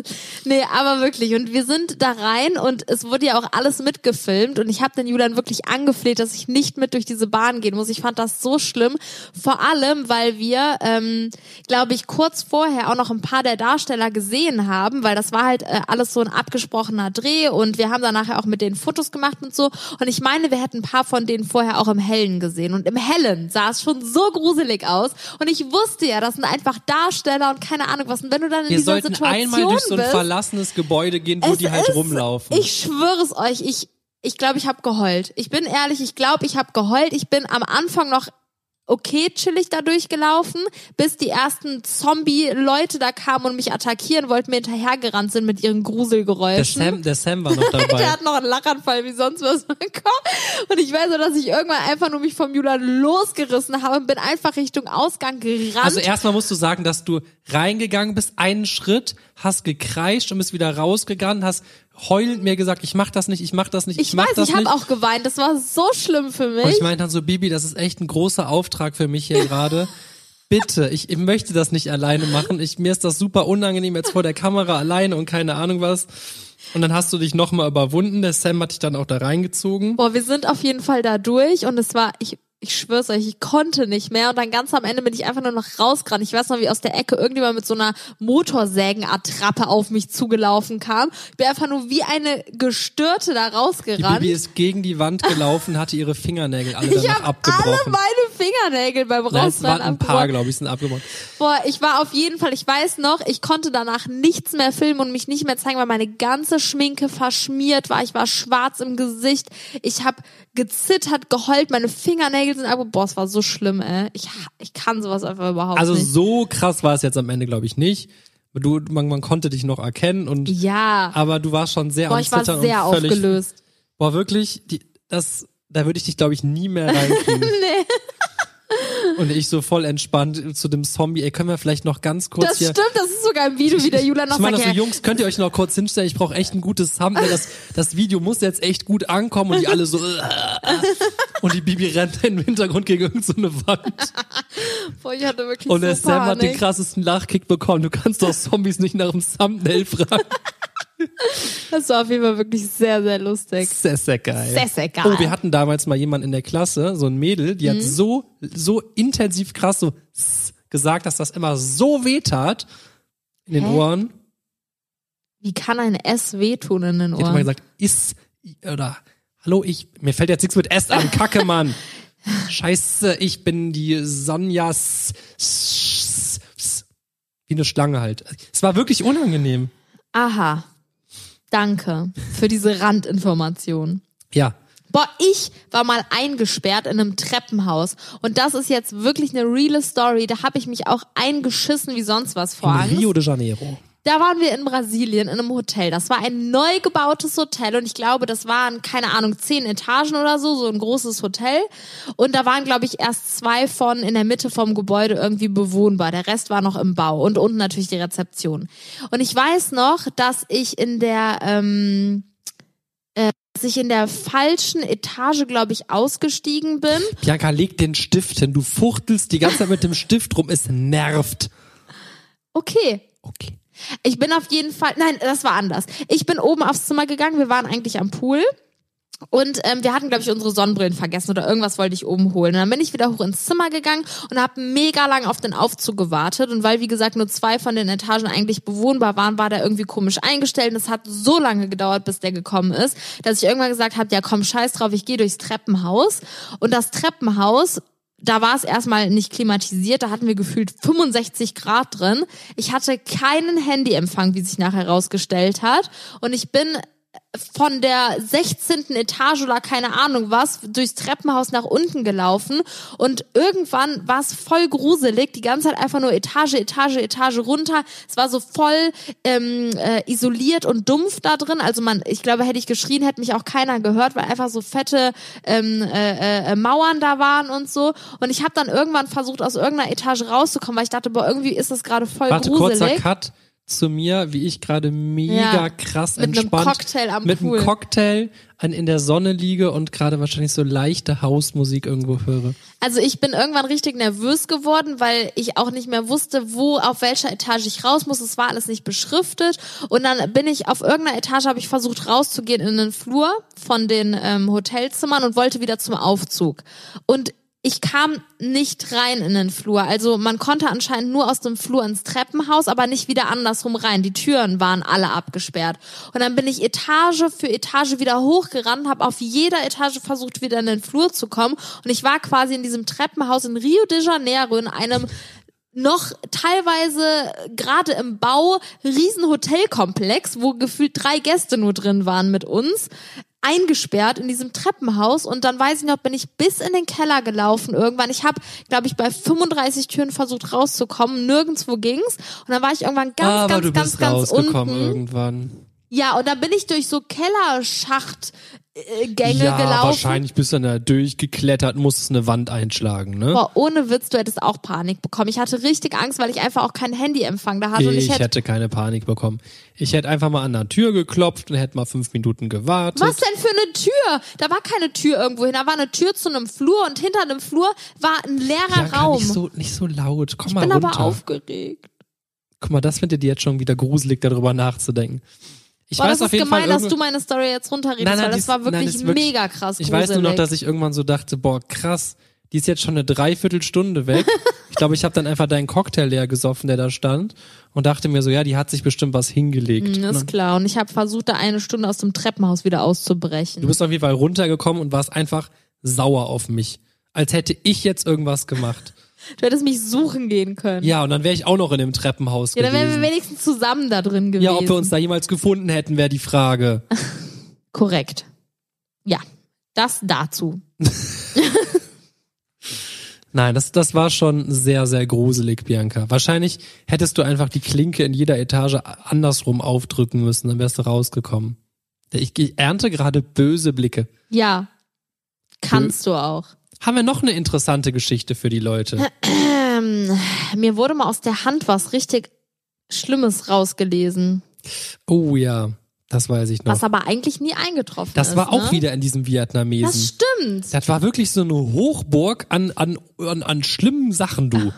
nee, aber wirklich. Und wir sind da rein und es wurde ja auch alles mitgefilmt und ich habe den Julian wirklich angefleht, dass ich nicht mit durch diese Bahn gehen muss. Ich fand das so schlimm. Vor allem, weil wir, ähm, glaube ich, kurz vorher auch noch ein paar der Darsteller gesehen haben, weil das war halt äh, alles so ein abgesprochener Dreh und wir haben dann nachher auch mit denen Fotos gemacht und so. Und ich meine, wir hätten ein paar von denen vorher auch im Hellen gesehen. Und im Hellen sah es schon so gruselig aus. Und ich wusste ja, das sind einfach Darsteller und keine Ahnung was. Und wenn du dann in Wir dieser sollten Situation einmal durch so ein bist, verlassenes Gebäude gehen, wo die halt ist- rumlaufen. Ich schwöre es euch, ich ich glaube, ich habe geheult. Ich bin ehrlich, ich glaube, ich habe geheult. Ich bin am Anfang noch okay chillig da durchgelaufen, bis die ersten Zombie-Leute da kamen und mich attackieren wollten, mir hinterhergerannt sind mit ihren der, Gruselgeräuschen. Sam, der Sam war noch Der dabei. hat noch einen Lachanfall wie sonst was bekommen. Und ich weiß nur, dass ich irgendwann einfach nur mich vom Julian losgerissen habe und bin einfach Richtung Ausgang gerannt. Also erstmal musst du sagen, dass du reingegangen bist, einen Schritt, hast gekreischt und bist wieder rausgegangen, hast heulend mir gesagt, ich mach das nicht, ich mach das nicht, ich, ich mach weiß, das ich habe nicht. auch geweint. Das war so schlimm für mich. und ich meinte dann so, Bibi, das ist echt ein großer Auftrag für mich hier gerade. Bitte, ich, ich möchte das nicht alleine machen. Ich, mir ist das super unangenehm jetzt vor der Kamera alleine und keine Ahnung was. Und dann hast du dich nochmal überwunden. Der Sam hat dich dann auch da reingezogen. Boah, wir sind auf jeden Fall da durch und es war, ich, ich schwör's euch, ich konnte nicht mehr und dann ganz am Ende bin ich einfach nur noch rausgerannt. Ich weiß noch, wie aus der Ecke irgendjemand mit so einer Motorsägenattrappe auf mich zugelaufen kam. Ich bin einfach nur wie eine Gestörte da Die rausgerannt. Bibi ist gegen die Wand gelaufen, hatte ihre Fingernägel alle ich danach habe alle abgebrochen. meine Fingernägel beim Nein, es waren Rausrennen ein paar, abgebrochen. glaube ich, sind abgebrochen. Boah, ich war auf jeden Fall, ich weiß noch, ich konnte danach nichts mehr filmen und mich nicht mehr zeigen, weil meine ganze Schminke verschmiert war. Ich war schwarz im Gesicht. Ich habe gezittert, geheult, meine Fingernägel sind abgebrochen. Boah, es war so schlimm, ey. Ich, ich kann sowas einfach überhaupt Also nicht. so krass war es jetzt am Ende, glaube ich, nicht. Du, man, man konnte dich noch erkennen und Ja. aber du warst schon sehr Boah, am ich war Zittern sehr und völlig, aufgelöst. Boah, wirklich, die, das, da würde ich dich, glaube ich, nie mehr reinkriegen. Nee. Und ich so voll entspannt zu dem Zombie. Ey, können wir vielleicht noch ganz kurz Das hier. stimmt, das ist sogar ein Video, wie der Julian noch Ich meine, sagt. also Jungs, könnt ihr euch noch kurz hinstellen? Ich brauche echt ein gutes Thumbnail. Das, das Video muss jetzt echt gut ankommen und die alle so und die Bibi rennt im Hintergrund gegen irgendeine so Wand. boah, ich hatte wirklich Und der so Sam hat den krassesten Lachkick bekommen. Du kannst doch Zombies nicht nach dem Thumbnail fragen. Das war auf jeden Fall wirklich sehr, sehr lustig. Sehr, sehr geil. Sehr, sehr geil. Oh, wir hatten damals mal jemanden in der Klasse, so ein Mädel, die Mhm. hat so, so intensiv krass so gesagt, dass das immer so weh tat in den Hä? Ohren. Wie kann ein S wehtun in den Die hat immer Ohren? gesagt, ist, oder, hallo, ich, mir fällt jetzt nichts mit S an, Kacke, Mann. Scheiße, ich bin die Sonja, wie eine Schlange halt. Es war wirklich unangenehm. Aha. Danke für diese Randinformation. Ja. Boah, ich war mal eingesperrt in einem Treppenhaus. Und das ist jetzt wirklich eine reale Story. Da habe ich mich auch eingeschissen wie sonst was vor In Angst. Rio de Janeiro. Da waren wir in Brasilien in einem Hotel. Das war ein neu gebautes Hotel und ich glaube, das waren, keine Ahnung, zehn Etagen oder so, so ein großes Hotel. Und da waren, glaube ich, erst zwei von in der Mitte vom Gebäude irgendwie bewohnbar. Der Rest war noch im Bau und unten natürlich die Rezeption. Und ich weiß noch, dass ich in der, ähm, äh, dass ich in der falschen Etage, glaube ich, ausgestiegen bin. Bianca, leg den Stift hin. Du fuchtelst die ganze Zeit mit dem Stift rum. Es nervt. Okay. Okay. Ich bin auf jeden Fall, nein, das war anders. Ich bin oben aufs Zimmer gegangen, wir waren eigentlich am Pool. Und ähm, wir hatten, glaube ich, unsere Sonnenbrillen vergessen oder irgendwas wollte ich oben holen. Und dann bin ich wieder hoch ins Zimmer gegangen und habe mega lang auf den Aufzug gewartet. Und weil, wie gesagt, nur zwei von den Etagen eigentlich bewohnbar waren, war der irgendwie komisch eingestellt. Und es hat so lange gedauert, bis der gekommen ist, dass ich irgendwann gesagt habe, ja komm, scheiß drauf, ich gehe durchs Treppenhaus. Und das Treppenhaus da war es erstmal nicht klimatisiert, da hatten wir gefühlt 65 Grad drin. Ich hatte keinen Handyempfang, wie sich nachher herausgestellt hat. Und ich bin von der 16. Etage oder keine Ahnung was durchs Treppenhaus nach unten gelaufen und irgendwann war es voll gruselig, die ganze Zeit einfach nur Etage, Etage, Etage runter. Es war so voll ähm, äh, isoliert und dumpf da drin. Also man, ich glaube, hätte ich geschrien, hätte mich auch keiner gehört, weil einfach so fette ähm, äh, äh, Mauern da waren und so. Und ich habe dann irgendwann versucht, aus irgendeiner Etage rauszukommen, weil ich dachte, boah, irgendwie ist das gerade voll Warte, gruselig. kurzer Cut zu mir, wie ich gerade mega Ja. krass Mit einem entspannt Cocktail am mit Pool. einem Cocktail an, in der Sonne liege und gerade wahrscheinlich so leichte Hausmusik irgendwo höre. Also ich bin irgendwann richtig nervös geworden, weil ich auch nicht mehr wusste, wo, auf welcher Etage ich raus muss. Es war alles nicht beschriftet. Und dann bin ich auf irgendeiner Etage, habe ich versucht rauszugehen in den Flur von den ähm, Hotelzimmern und wollte wieder zum Aufzug. Und ich kam nicht rein in den Flur. Also man konnte anscheinend nur aus dem Flur ins Treppenhaus, aber nicht wieder andersrum rein. Die Türen waren alle abgesperrt. Und dann bin ich Etage für Etage wieder hochgerannt, habe auf jeder Etage versucht, wieder in den Flur zu kommen. Und ich war quasi in diesem Treppenhaus in Rio de Janeiro in einem noch teilweise gerade im Bau riesen Hotelkomplex, wo gefühlt drei Gäste nur drin waren mit uns eingesperrt in diesem Treppenhaus und dann weiß ich noch, bin ich bis in den Keller gelaufen irgendwann. Ich habe, glaube ich, bei 35 Türen versucht rauszukommen, nirgendwo ging's und dann war ich irgendwann ganz, Aber ganz, ganz, ganz rausgekommen unten. irgendwann. Ja, und dann bin ich durch so Kellerschachtgänge ja, gelaufen. wahrscheinlich bist du dann da durchgeklettert, musstest eine Wand einschlagen, ne? Boah, ohne Witz, du hättest auch Panik bekommen. Ich hatte richtig Angst, weil ich einfach auch kein Handyempfang da hatte. ich, ich hätte, hätte keine Panik bekommen. Ich hätte einfach mal an der Tür geklopft und hätte mal fünf Minuten gewartet. was denn für eine Tür? Da war keine Tür irgendwo hin. Da war eine Tür zu einem Flur und hinter einem Flur war ein leerer Bianca, Raum. Nicht so, nicht so laut. Komm ich mal bin runter. aber aufgeregt. Guck mal, das findet ihr jetzt schon wieder gruselig, darüber nachzudenken. Ich Boah, weiß das auf ist jeden gemein, Fall dass du meine Story jetzt runterredest, Nein, nein, weil das ist- war nein, wirklich, die ist wirklich- mega krass Ich weiß nur noch, dass ich irgendwann so dachte, boah, krass, die ist jetzt schon eine Dreiviertelstunde weg. ich glaube, ich habe dann einfach deinen Cocktail leer gesoffen, der da stand und dachte mir so, ja, die hat sich bestimmt was hingelegt. Mm, ist dann- klar. Und ich habe versucht, da eine Stunde aus dem Treppenhaus wieder auszubrechen. Du bist auf jeden Fall runtergekommen und warst einfach sauer auf mich. Als hätte ich jetzt irgendwas gemacht. Du hättest mich suchen gehen können. Ja, und dann wäre ich auch noch in dem Treppenhaus Ja, dann wären wir gewesen. wenigstens zusammen da drin gewesen. Ja, ob wir uns da jemals gefunden hätten, wäre die Frage. Korrekt. Ja, das dazu. Nein, das, das war schon sehr, sehr gruselig, Bianca. Wahrscheinlich hättest du einfach die Klinke in jeder Etage andersrum aufdrücken müssen, dann wärst du rausgekommen. Ich, ich ernte gerade böse Blicke. Ja, kannst du auch. Haben wir noch eine interessante Geschichte für die Leute? Ähm, mir wurde mal aus der Hand was richtig Schlimmes rausgelesen, Oh ja, das weiß ich noch. was aber eigentlich nie eingetroffen Das ist. war auch ne? wieder in diesem Das Vietnamesen. stimmt. Das war wirklich so eine Hochburg an, an, an, an schlimmen Sachen, du.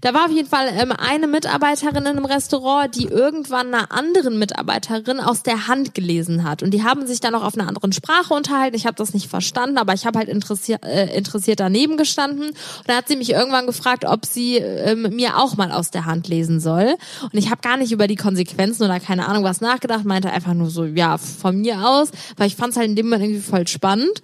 Da war auf jeden Fall ähm, eine Mitarbeiterin in einem Restaurant, die irgendwann einer anderen Mitarbeiterin aus der Hand gelesen hat. Und die haben sich dann noch auf einer anderen Sprache unterhalten. Ich habe das nicht verstanden, aber ich habe halt interessiert, äh, interessiert daneben gestanden. Und dann hat sie mich irgendwann gefragt, ob sie ähm, mir auch mal aus der Hand lesen soll. Und ich habe gar nicht über die Konsequenzen oder keine Ahnung was nachgedacht, meinte einfach nur so, ja, von mir aus, weil ich fand es halt in dem Moment irgendwie voll spannend.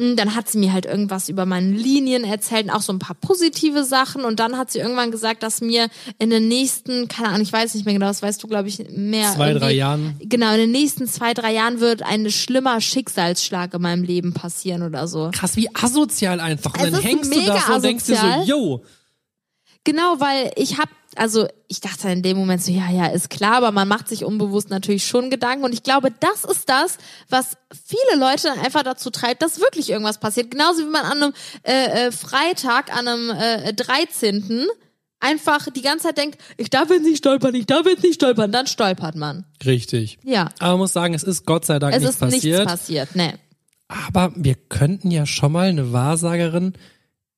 Und dann hat sie mir halt irgendwas über meine Linien erzählt und auch so ein paar positive Sachen. Und dann hat sie irgendwann gesagt, dass mir in den nächsten, keine Ahnung, ich weiß nicht mehr genau, das weißt du, glaube ich, mehr. Zwei, drei Jahren. Genau, in den nächsten zwei, drei Jahren wird ein schlimmer Schicksalsschlag in meinem Leben passieren oder so. Krass, wie asozial einfach. Und Es dann hängst du da so und denkst dir so, yo, Genau, weil ich habe also ich dachte in dem Moment so, ja, ja, ist klar, aber man macht sich unbewusst natürlich schon Gedanken und ich glaube, das ist das, was viele Leute einfach dazu treibt, dass wirklich irgendwas passiert. Genauso wie man an einem äh, äh, Freitag, an einem äh, 13 einfach die ganze Zeit denkt, ich darf jetzt nicht stolpern, ich darf jetzt nicht stolpern, dann stolpert man. Richtig. Ja. Aber man muss sagen, es ist Gott sei Dank Es nicht ist passiert. nichts passiert, ne. Aber wir könnten ja schon mal eine Wahrsagerin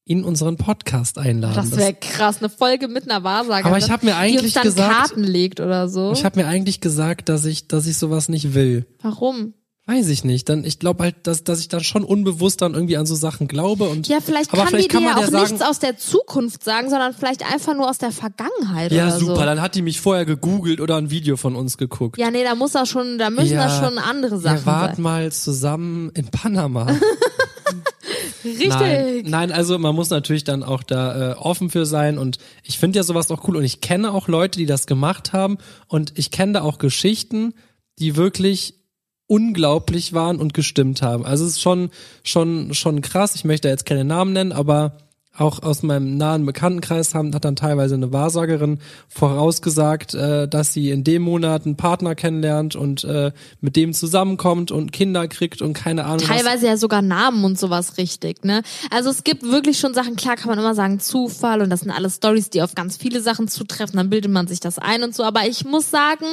in unseren Podcast einladen. Das wäre krass, eine Folge mit einer Wahrsagerin. Aber ich hab mir die uns eigentlich dann gesagt- Karten legt oder so. ich habe mir eigentlich gesagt, dass ich, dass ich sowas nicht will. Warum? Weiß ich nicht. Dann, ich glaube halt, dass, dass ich dann schon unbewusst dann irgendwie an so Sachen glaube und. Ja, vielleicht aber kann vielleicht die dir ja man auch ja sagen, nichts aus der Zukunft sagen, sondern vielleicht einfach nur aus der Vergangenheit Ja, oder super. so. Dann hat die mich vorher gegoogelt oder ein Video von uns geguckt. Ja, nee, da muss er schon, da müssen Ja, da schon andere Sachen Wir warten sein. mal zusammen in Panama. Richtig. Nein, nein, also man muss natürlich dann auch da äh, offen für sein und ich finde ja sowas auch cool und ich kenne auch Leute, die das gemacht haben und ich kenne da auch Geschichten, die wirklich unglaublich waren und gestimmt haben. Also es ist schon schon schon krass. Ich möchte jetzt keine Namen nennen, aber auch aus meinem nahen Bekanntenkreis haben, hat dann teilweise eine Wahrsagerin vorausgesagt, äh, dass sie in dem Monat einen Partner kennenlernt und äh, mit dem zusammenkommt und Kinder kriegt und keine Ahnung. was. Teilweise ja sogar Namen und sowas richtig, ne? Also es gibt wirklich schon Sachen, klar kann man immer sagen Zufall und das sind alles Stories, die auf ganz viele Sachen zutreffen, dann bildet man sich das ein und so, aber ich muss sagen,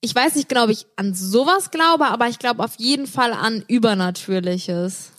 ich weiß nicht genau, ob ich an sowas glaube, aber ich glaube auf jeden Fall an Übernatürliches.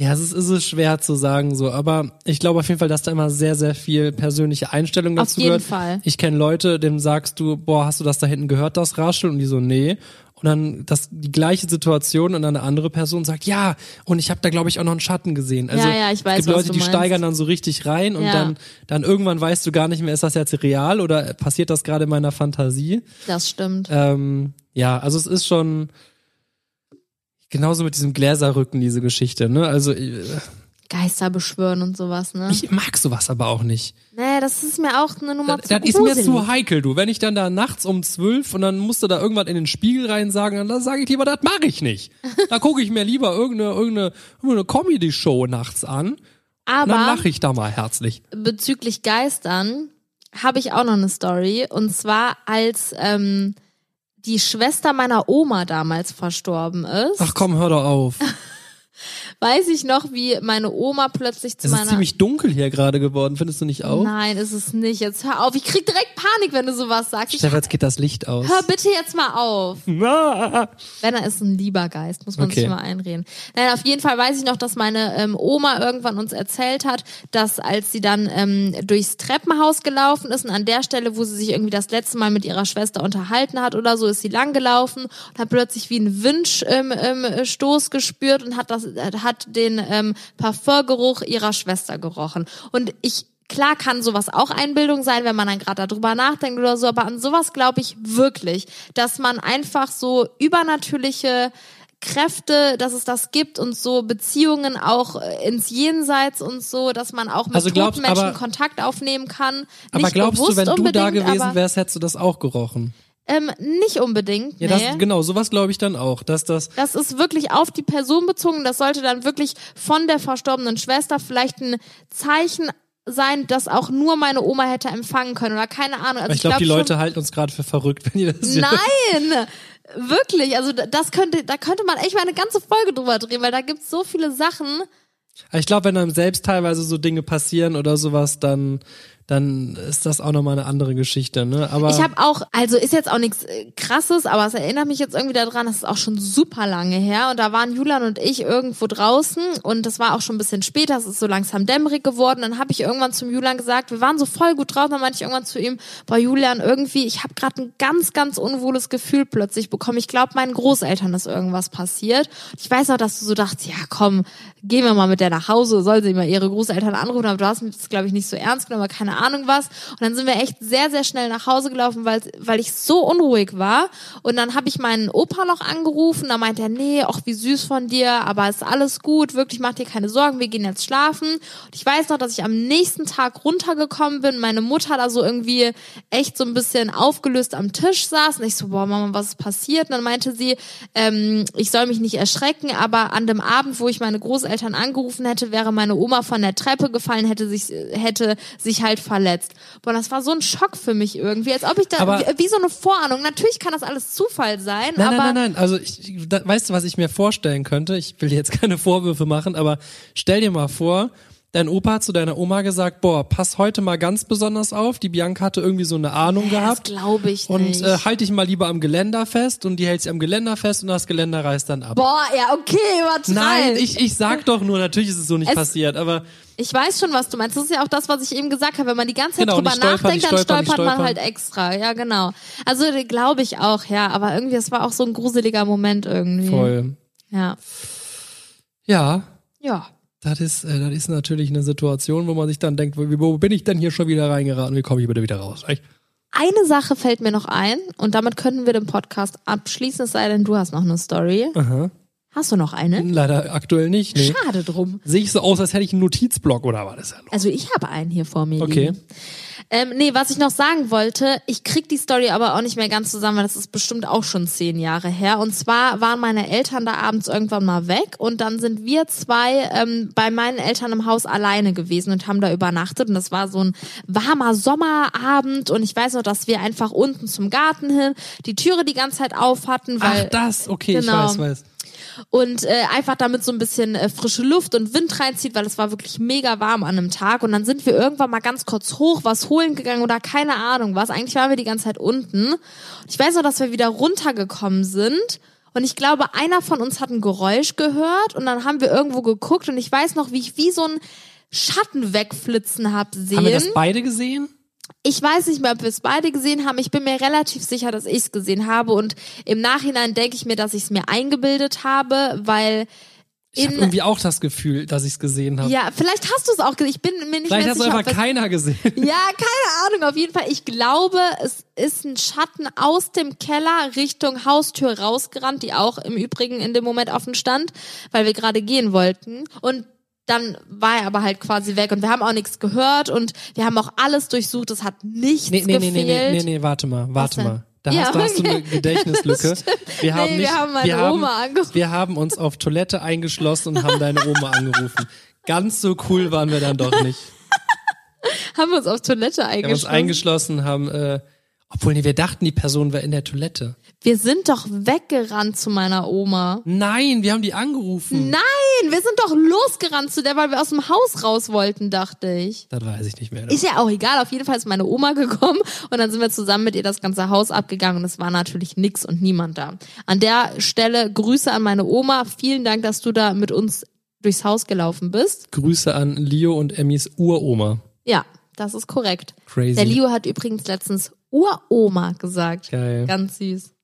Ja, es ist, es ist schwer zu sagen so, aber ich glaube auf jeden Fall, dass da immer sehr, sehr viel persönliche Einstellung Auf dazu jeden gehört. Fall. Ich kenne Leute, dem sagst du, boah, hast du das da hinten gehört, das Rascheln? Und die so, nee. Und dann das die gleiche Situation und dann eine andere Person sagt, ja, und ich habe da glaube ich auch noch einen Schatten gesehen. Also Ja, ja, ich weiß, es gibt Leute, die steigern dann so richtig rein und Ja. dann dann irgendwann weißt du gar nicht mehr, ist das jetzt real oder passiert das gerade in meiner Fantasie? Das stimmt. Ähm, ja, also es ist schon genauso mit diesem Gläserrücken diese Geschichte, ne? Also äh, Geister beschwören und sowas, ne? ich mag sowas aber auch nicht. nee, das ist mir auch eine Nummer Das, zu das ist mir zu heikel, du. Wenn ich dann da nachts um zwölf und dann musst du da irgendwas in den Spiegel rein sagen, dann sage ich lieber, das mache ich nicht. Da gucke ich mir lieber irgendeine, irgendeine, irgendeine Comedy-Show nachts an und dann Aber lache ich da mal herzlich. bezüglich Geistern habe ich auch noch eine Story. Und zwar, als ähm, die Schwester meiner Oma damals verstorben ist, Ach komm, hör doch auf. weiß ich noch, wie meine Oma plötzlich zu Es ist meiner... ziemlich dunkel hier gerade geworden, findest du nicht auch? Nein, ist es nicht. Jetzt hör auf. Ich krieg direkt Panik, wenn du sowas sagst. Stefan, jetzt geht das Licht aus. hör bitte jetzt mal auf. Ah. Wenn er ist ein lieber Geist, muss man Okay. sich mal einreden. Nein, auf jeden Fall weiß ich noch, dass meine ähm, Oma irgendwann uns erzählt hat, dass als sie dann ähm, durchs Treppenhaus gelaufen ist und an der Stelle, wo sie sich irgendwie das letzte Mal mit ihrer Schwester unterhalten hat oder so, ist sie lang gelaufen und hat plötzlich wie einen Windstoß ähm, ähm, Stoß gespürt und hat das äh, hat den ähm, Parfumgeruch ihrer Schwester gerochen. Und ich Klar kann sowas auch Einbildung sein, wenn man dann gerade darüber nachdenkt oder so, aber an sowas glaube ich wirklich, dass man einfach so übernatürliche Kräfte, dass es das gibt und so Beziehungen auch äh, ins Jenseits und so, dass man auch mit Also glaubst- toten Menschen aber- Kontakt aufnehmen kann. Aber nicht glaubst du, wenn du da gewesen wärst, hättest du das auch gerochen? Ähm, nicht unbedingt. Ja, nee. das, genau, sowas glaube ich dann auch, dass das Das ist wirklich auf die Person bezogen. Das sollte dann wirklich von der verstorbenen Schwester vielleicht ein Zeichen sein, das auch nur meine Oma hätte empfangen können oder keine Ahnung. Also ich glaube, die glaub Leute halten uns gerade für verrückt, wenn die das Nein! Wirklich, also da- das könnte, da könnte man echt mal eine ganze Folge drüber drehen, weil da gibt's so viele Sachen. Ich glaube, wenn einem selbst teilweise so Dinge passieren oder sowas, dann dann ist das auch nochmal eine andere Geschichte, ne? Aber Ich habe auch, also ist jetzt auch nichts äh, krasses, aber es erinnert mich jetzt irgendwie daran, das ist auch schon super lange her. Und da waren Julian und ich irgendwo draußen und das war auch schon ein bisschen später, es ist so langsam dämmerig geworden. Dann habe ich irgendwann zum Julian gesagt, wir waren so voll gut drauf, dann meinte ich irgendwann zu ihm, boah Julian, irgendwie, ich habe gerade ein ganz, ganz unwohles Gefühl plötzlich bekommen. Ich glaube, meinen Großeltern ist irgendwas passiert. Ich weiß auch, dass du so dachtest, ja komm, gehen wir mal mit der nach Hause, soll sie mal ihre Großeltern anrufen, aber du hast mir das, glaube ich, nicht so ernst genommen, aber keine Ahnung was. Und dann sind wir echt sehr, sehr schnell nach Hause gelaufen, weil, weil ich so unruhig war. Und dann habe ich meinen Opa noch angerufen, da meinte er, nee, ach wie süß von dir, aber ist alles gut, wirklich, mach dir keine Sorgen, wir gehen jetzt schlafen. Und ich weiß noch, dass ich am nächsten Tag runtergekommen bin, meine Mutter da so irgendwie echt so ein bisschen aufgelöst am Tisch saß und ich so, boah Mama, was ist passiert? Und dann meinte sie, ähm, ich soll mich nicht erschrecken, aber an dem Abend, wo ich meine Großeltern angerufen hätte, wäre meine Oma von der Treppe gefallen, hätte sich, hätte sich halt verletzt. Boah, das war so ein Schock für mich irgendwie, als ob ich da, Aber- wie, wie so eine Vorahnung. Natürlich kann das alles Zufall sein, Nein, aber nein, nein, nein. Also ich, da, weißt du, was ich mir vorstellen könnte? Ich will dir jetzt keine Vorwürfe machen, aber stell dir mal vor, dein Opa hat zu deiner Oma gesagt, boah, pass heute mal ganz besonders auf. Die Bianca hatte irgendwie so eine Ahnung das gehabt. glaube ich Und nicht. äh, halt dich mal lieber am Geländer fest und die hält sich am Geländer fest und das Geländer reißt dann ab. Boah, ja, okay, übertreib. Nein, ich, ich sag doch nur, natürlich ist es so nicht Es- passiert, aber Ich weiß schon, was du meinst. Das ist ja auch das, was ich eben gesagt habe. Wenn man die ganze Zeit Genau, drüber stolpern, nachdenkt, nicht dann stolpern, stolpert man stolpern. halt extra. Ja, genau. Also glaube ich auch, ja. Aber irgendwie, es war auch so ein gruseliger Moment irgendwie. voll. Ja. Ja, Ja. das ist, äh, das ist natürlich eine Situation, wo man sich dann denkt, wo, wo bin ich denn hier schon wieder reingeraten? Wie komme ich bitte wieder raus? Echt? Eine Sache fällt mir noch ein und damit können wir den Podcast abschließen, es sei denn, du hast noch eine Story. Aha. Hast du noch eine? Leider aktuell nicht, nee. Schade drum. Sehe ich so aus, als hätte ich einen Notizblock oder was ist da los? Also ich habe einen hier vor mir Okay. liegen. Ähm, nee, was ich noch sagen wollte, ich krieg die Story aber auch nicht mehr ganz zusammen, weil das ist bestimmt auch schon zehn Jahre her. Und zwar waren meine Eltern da abends irgendwann mal weg und dann sind wir zwei ähm, bei meinen Eltern im Haus alleine gewesen und haben da übernachtet. Und das war so ein warmer Sommerabend und ich weiß noch, dass wir einfach unten zum Garten hin die Türe die ganze Zeit auf hatten, weil Ach, das, okay, Genau. ich weiß, weiß. Und äh, einfach damit so ein bisschen äh, frische Luft und Wind reinzieht, weil es war wirklich mega warm an einem Tag. Und dann sind wir irgendwann mal ganz kurz hoch, was holen gegangen oder keine Ahnung was. Eigentlich waren wir die ganze Zeit unten. Ich weiß noch, dass wir wieder runtergekommen sind. Und ich glaube, einer von uns hat ein Geräusch gehört und dann haben wir irgendwo geguckt und ich weiß noch, wie ich wie so ein Schatten wegflitzen hab sehen. Haben wir das beide gesehen? Ich weiß nicht mehr, ob wir es beide gesehen haben. Ich bin mir relativ sicher, dass ich es gesehen habe. Und im Nachhinein denke ich mir, dass ich es mir eingebildet habe, weil Ich habe irgendwie auch das Gefühl, dass ich es gesehen habe. Ja, vielleicht hast du es auch gesehen. Ich bin mir nicht Vielleicht mehr sicher. einfach ob es- keiner gesehen. ja, keine Ahnung. Auf jeden Fall. Ich glaube, es ist ein Schatten aus dem Keller Richtung Haustür rausgerannt, die auch im Übrigen in dem Moment offen stand, weil wir gerade gehen wollten. Und dann war er aber halt quasi weg und wir haben auch nichts gehört und wir haben auch alles durchsucht. Es hat nichts Nee, nee, nee, gefehlt. nee, nee, nee, nee, warte mal, warte mal. Da, Ja, hast, da hast du okay. eine Gedächtnislücke. Wir haben, Nee, wir nicht, haben meine wir haben, Oma angerufen. Wir haben uns auf Toilette eingeschlossen und haben deine Oma angerufen. Ganz so cool waren wir dann doch nicht. Haben wir uns auf Toilette Wir haben uns eingeschlossen? eingeschlossen, haben, äh, obwohl nee, wir dachten, die Person wäre in der Toilette. wir sind doch weggerannt zu meiner Oma. Nein, wir haben die angerufen. Nein, wir sind doch losgerannt zu der, weil wir aus dem Haus raus wollten, dachte ich. Das weiß ich nicht mehr. Ist ja auch egal, auf jeden Fall ist meine Oma gekommen und dann sind wir zusammen mit ihr das ganze Haus abgegangen und es war natürlich nix und niemand da. An der Stelle Grüße an meine Oma. Vielen Dank, dass du da mit uns durchs Haus gelaufen bist. Grüße an Leo und Emmys Uroma. Ja, das ist korrekt. Crazy. Der Leo hat übrigens letztens Uroma gesagt. Geil. Ganz süß.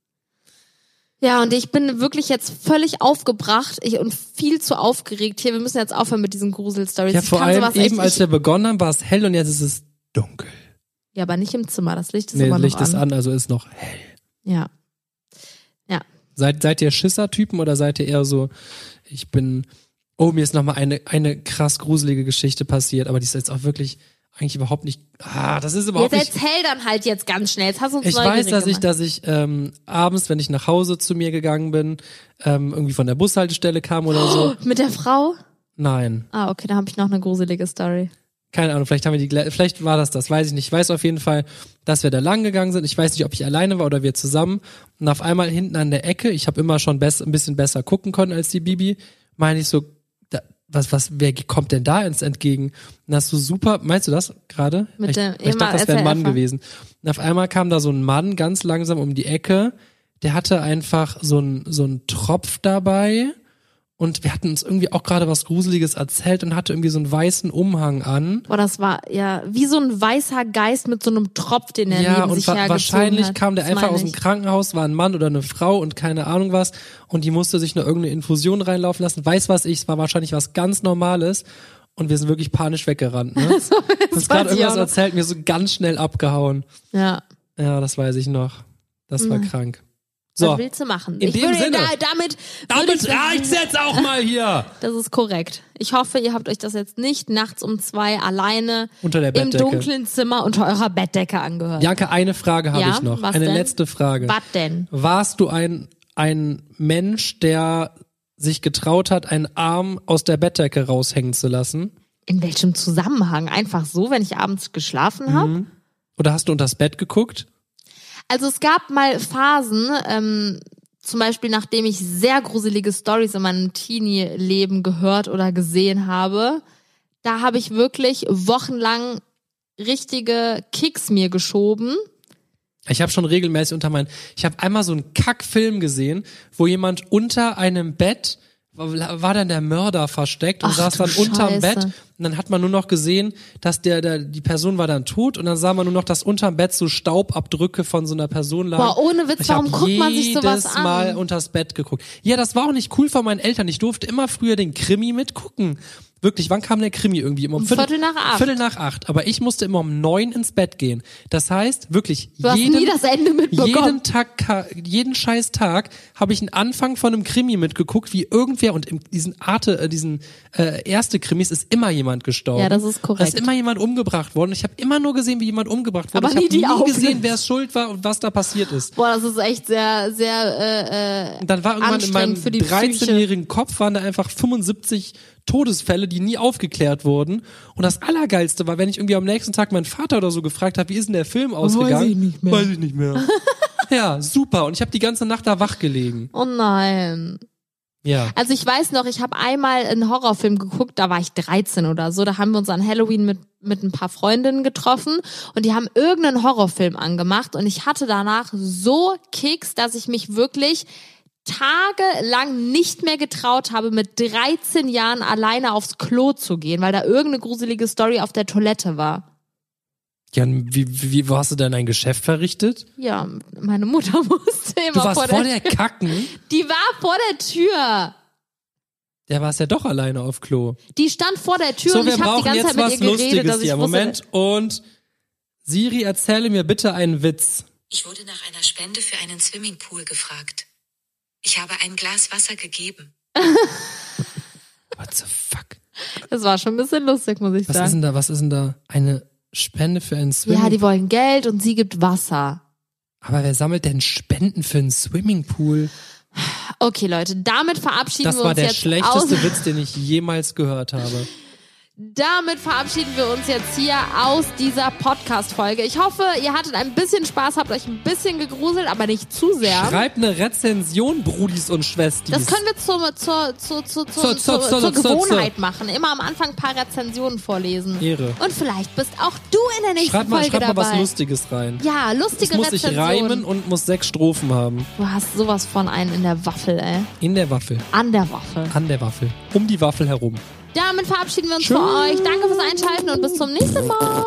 Ja, und ich bin wirklich jetzt völlig aufgebracht ich, und viel zu aufgeregt hier. Wir müssen jetzt aufhören mit diesen Grusel-Stories. Ja, vor allem eben, als wir begonnen haben, war es hell und jetzt ist es dunkel. Ja, aber nicht im Zimmer. Das Licht ist Nee, immer noch Licht an. ist an, also ist noch hell. Ja. Ja. Seid, seid ihr Schisser-Typen oder seid ihr eher so, ich bin, oh, mir ist nochmal eine, eine krass gruselige Geschichte passiert, aber die ist jetzt auch wirklich eigentlich überhaupt nicht, ah, das ist überhaupt Jetzt nicht, erzähl dann halt jetzt ganz schnell. Jetzt hast du uns ich weiß, dass ich, gemacht. dass ich ähm, abends, wenn ich nach Hause zu mir gegangen bin, ähm, irgendwie von der Bushaltestelle kam oder so. Mit der Frau? Nein, Ah, okay, da habe ich noch eine gruselige Story. keine Ahnung, vielleicht haben wir die, vielleicht war das das, weiß ich nicht. Ich weiß auf jeden Fall, dass wir da lang gegangen sind. Ich weiß nicht, ob ich alleine war oder wir zusammen. Und auf einmal hinten an der Ecke, ich habe immer schon ein bisschen besser gucken können als die Bibi, meine ich so, was, was, wer kommt denn da ins entgegen? Und hast du super, meinst du das gerade? Mit ich, dem- ich dachte, das wäre ein Mann SRF-er. gewesen. Und auf einmal kam da so ein Mann ganz langsam um die Ecke, der hatte einfach so ein so ein Tropf dabei und wir hatten uns irgendwie auch gerade was Gruseliges erzählt und hatte irgendwie so einen weißen Umhang an. Boah, das war ja wie so ein weißer Geist mit so einem Tropf, den er Ja, neben und sich wa wahrscheinlich hat. kam der Das einfach aus dem. Krankenhaus, war ein Mann oder eine Frau und keine Ahnung was und die musste sich nur irgendeine Infusion reinlaufen lassen. Weiß was ich, es war wahrscheinlich was ganz Normales und wir sind wirklich panisch weggerannt. Ne? das weiß gerade irgendwas erzählt, mir so ganz schnell abgehauen. Ja. Ja, das weiß ich noch. Das war krank. So, Was willst du machen? in ich dem würde Sinne. Da, damit, damit reicht's jetzt auch mal hier. Das ist korrekt. Ich hoffe, ihr habt euch das jetzt nicht nachts um zwei alleine Unter der im dunklen Zimmer unter eurer Bettdecke angehört. Janke, eine Frage habe Ja, ich noch. was Eine denn? letzte Frage. Was denn? Warst du ein, ein Mensch, der sich getraut hat, einen Arm aus der Bettdecke raushängen zu lassen? In welchem Zusammenhang? Einfach so, wenn ich abends geschlafen habe? Mhm. Oder hast du unters Bett geguckt? Also es gab mal Phasen, ähm, zum Beispiel nachdem ich sehr gruselige Stories in meinem Teenie-Leben gehört oder gesehen habe, da habe ich wirklich wochenlang richtige Kicks mir geschoben. Ich habe schon regelmäßig unter meinen. Ich habe einmal so einen Kackfilm gesehen, wo jemand unter einem Bett war dann der Mörder versteckt und Ach, saß dann unterm Scheiße. Bett und dann hat man nur noch gesehen, dass der, der die Person war dann tot und dann sah man nur noch, dass unterm Bett so Staubabdrücke von so einer Person lagen. Boah, ohne Witz, warum guckt man sich sowas an? Mal unters Bett geguckt. Ja, das war auch nicht cool von meinen Eltern. Ich durfte immer früher den Krimi mitgucken. Wirklich, wann kam der Krimi irgendwie? Immer um, Um Viertel nach acht. Viertel nach acht. Aber ich musste immer um neun ins Bett gehen. Das heißt, wirklich Du hast jeden, nie das Ende mitbekommen. jeden Tag, jeden scheiß Tag habe ich einen Anfang von einem Krimi mitgeguckt, wie irgendwer und in diesen Arte, äh, diesen äh, erste Krimis ist immer jemand gestorben. Ja, das ist korrekt. Da ist immer jemand umgebracht worden. Ich habe immer nur gesehen, wie jemand umgebracht wurde. Aber ich nie habe die nie gesehen, wer es schuld war und was da passiert ist. Boah, das ist echt sehr, sehr, äh, äh, Und dann war irgendwann in meinem Anstrengend für die Psyche. 13-jährigen Kopf waren da einfach 75 Todesfälle, die nie aufgeklärt wurden. Und das Allergeilste war, wenn ich irgendwie am nächsten Tag meinen Vater oder so gefragt habe, wie ist denn der Film ausgegangen? ich nicht mehr. Weiß ich nicht mehr. ja, super. Und ich habe die ganze Nacht da wach gelegen. oh nein. Ja. Also ich weiß noch, ich habe einmal einen Horrorfilm geguckt, da war ich 13 oder so, da haben wir uns an Halloween mit mit ein paar Freundinnen getroffen und die haben irgendeinen Horrorfilm angemacht und ich hatte danach so Kicks, dass ich mich wirklich tagelang nicht mehr getraut habe, mit 13 Jahren alleine aufs Klo zu gehen, weil da irgendeine gruselige Story auf der Toilette war. Ja, wie, wie, wie wo hast du denn ein Geschäft verrichtet? Ja, meine Mutter musste immer Du warst vor, vor der, der Kacken. Die war vor der Tür. Der war es ja doch alleine auf Klo. Die stand vor der Tür So, und wir ich habe die brauchen ganze jetzt Zeit was mit ihr geredet, Lustiges dass ich hier. Moment. Und Siri, erzähle mir bitte einen Witz. Ich wurde nach einer Spende für einen Swimmingpool gefragt. Ich habe ein Glas Wasser gegeben. What the fuck? Das war schon ein bisschen lustig, muss ich Was ist sagen. denn da? Was ist denn da? Eine Spende für einen Swimming? Ja, die wollen Geld und sie gibt Wasser. Aber wer sammelt denn Spenden für einen Swimmingpool? Okay, Leute, damit verabschieden Das wir war uns der jetzt schlechteste aus. Witz, den ich jemals gehört habe. Damit verabschieden wir uns jetzt hier aus dieser Podcast-Folge. Ich hoffe, ihr hattet ein bisschen Spaß, habt euch ein bisschen gegruselt, aber nicht zu sehr. Schreibt eine Rezension, Brudis und Schwestis. Das können wir zur, zur, zur, zur, zur, Zur- zur- zur, zur- Gewohnheit machen. Immer am Anfang ein paar Rezensionen vorlesen. Ehre. Und vielleicht bist auch du in der nächsten Schreibt mal, Folge schreibt mal dabei. was Lustiges rein. Ja, lustige muss Rezensionen. reimen und muss sechs Strophen haben. Du hast sowas von einen in der Waffel, ey. In der Waffel. An der Waffel. An der Waffel. Um die Waffel herum. Damit verabschieden wir uns Tschüss. für euch. Danke fürs Einschalten und bis zum nächsten Mal.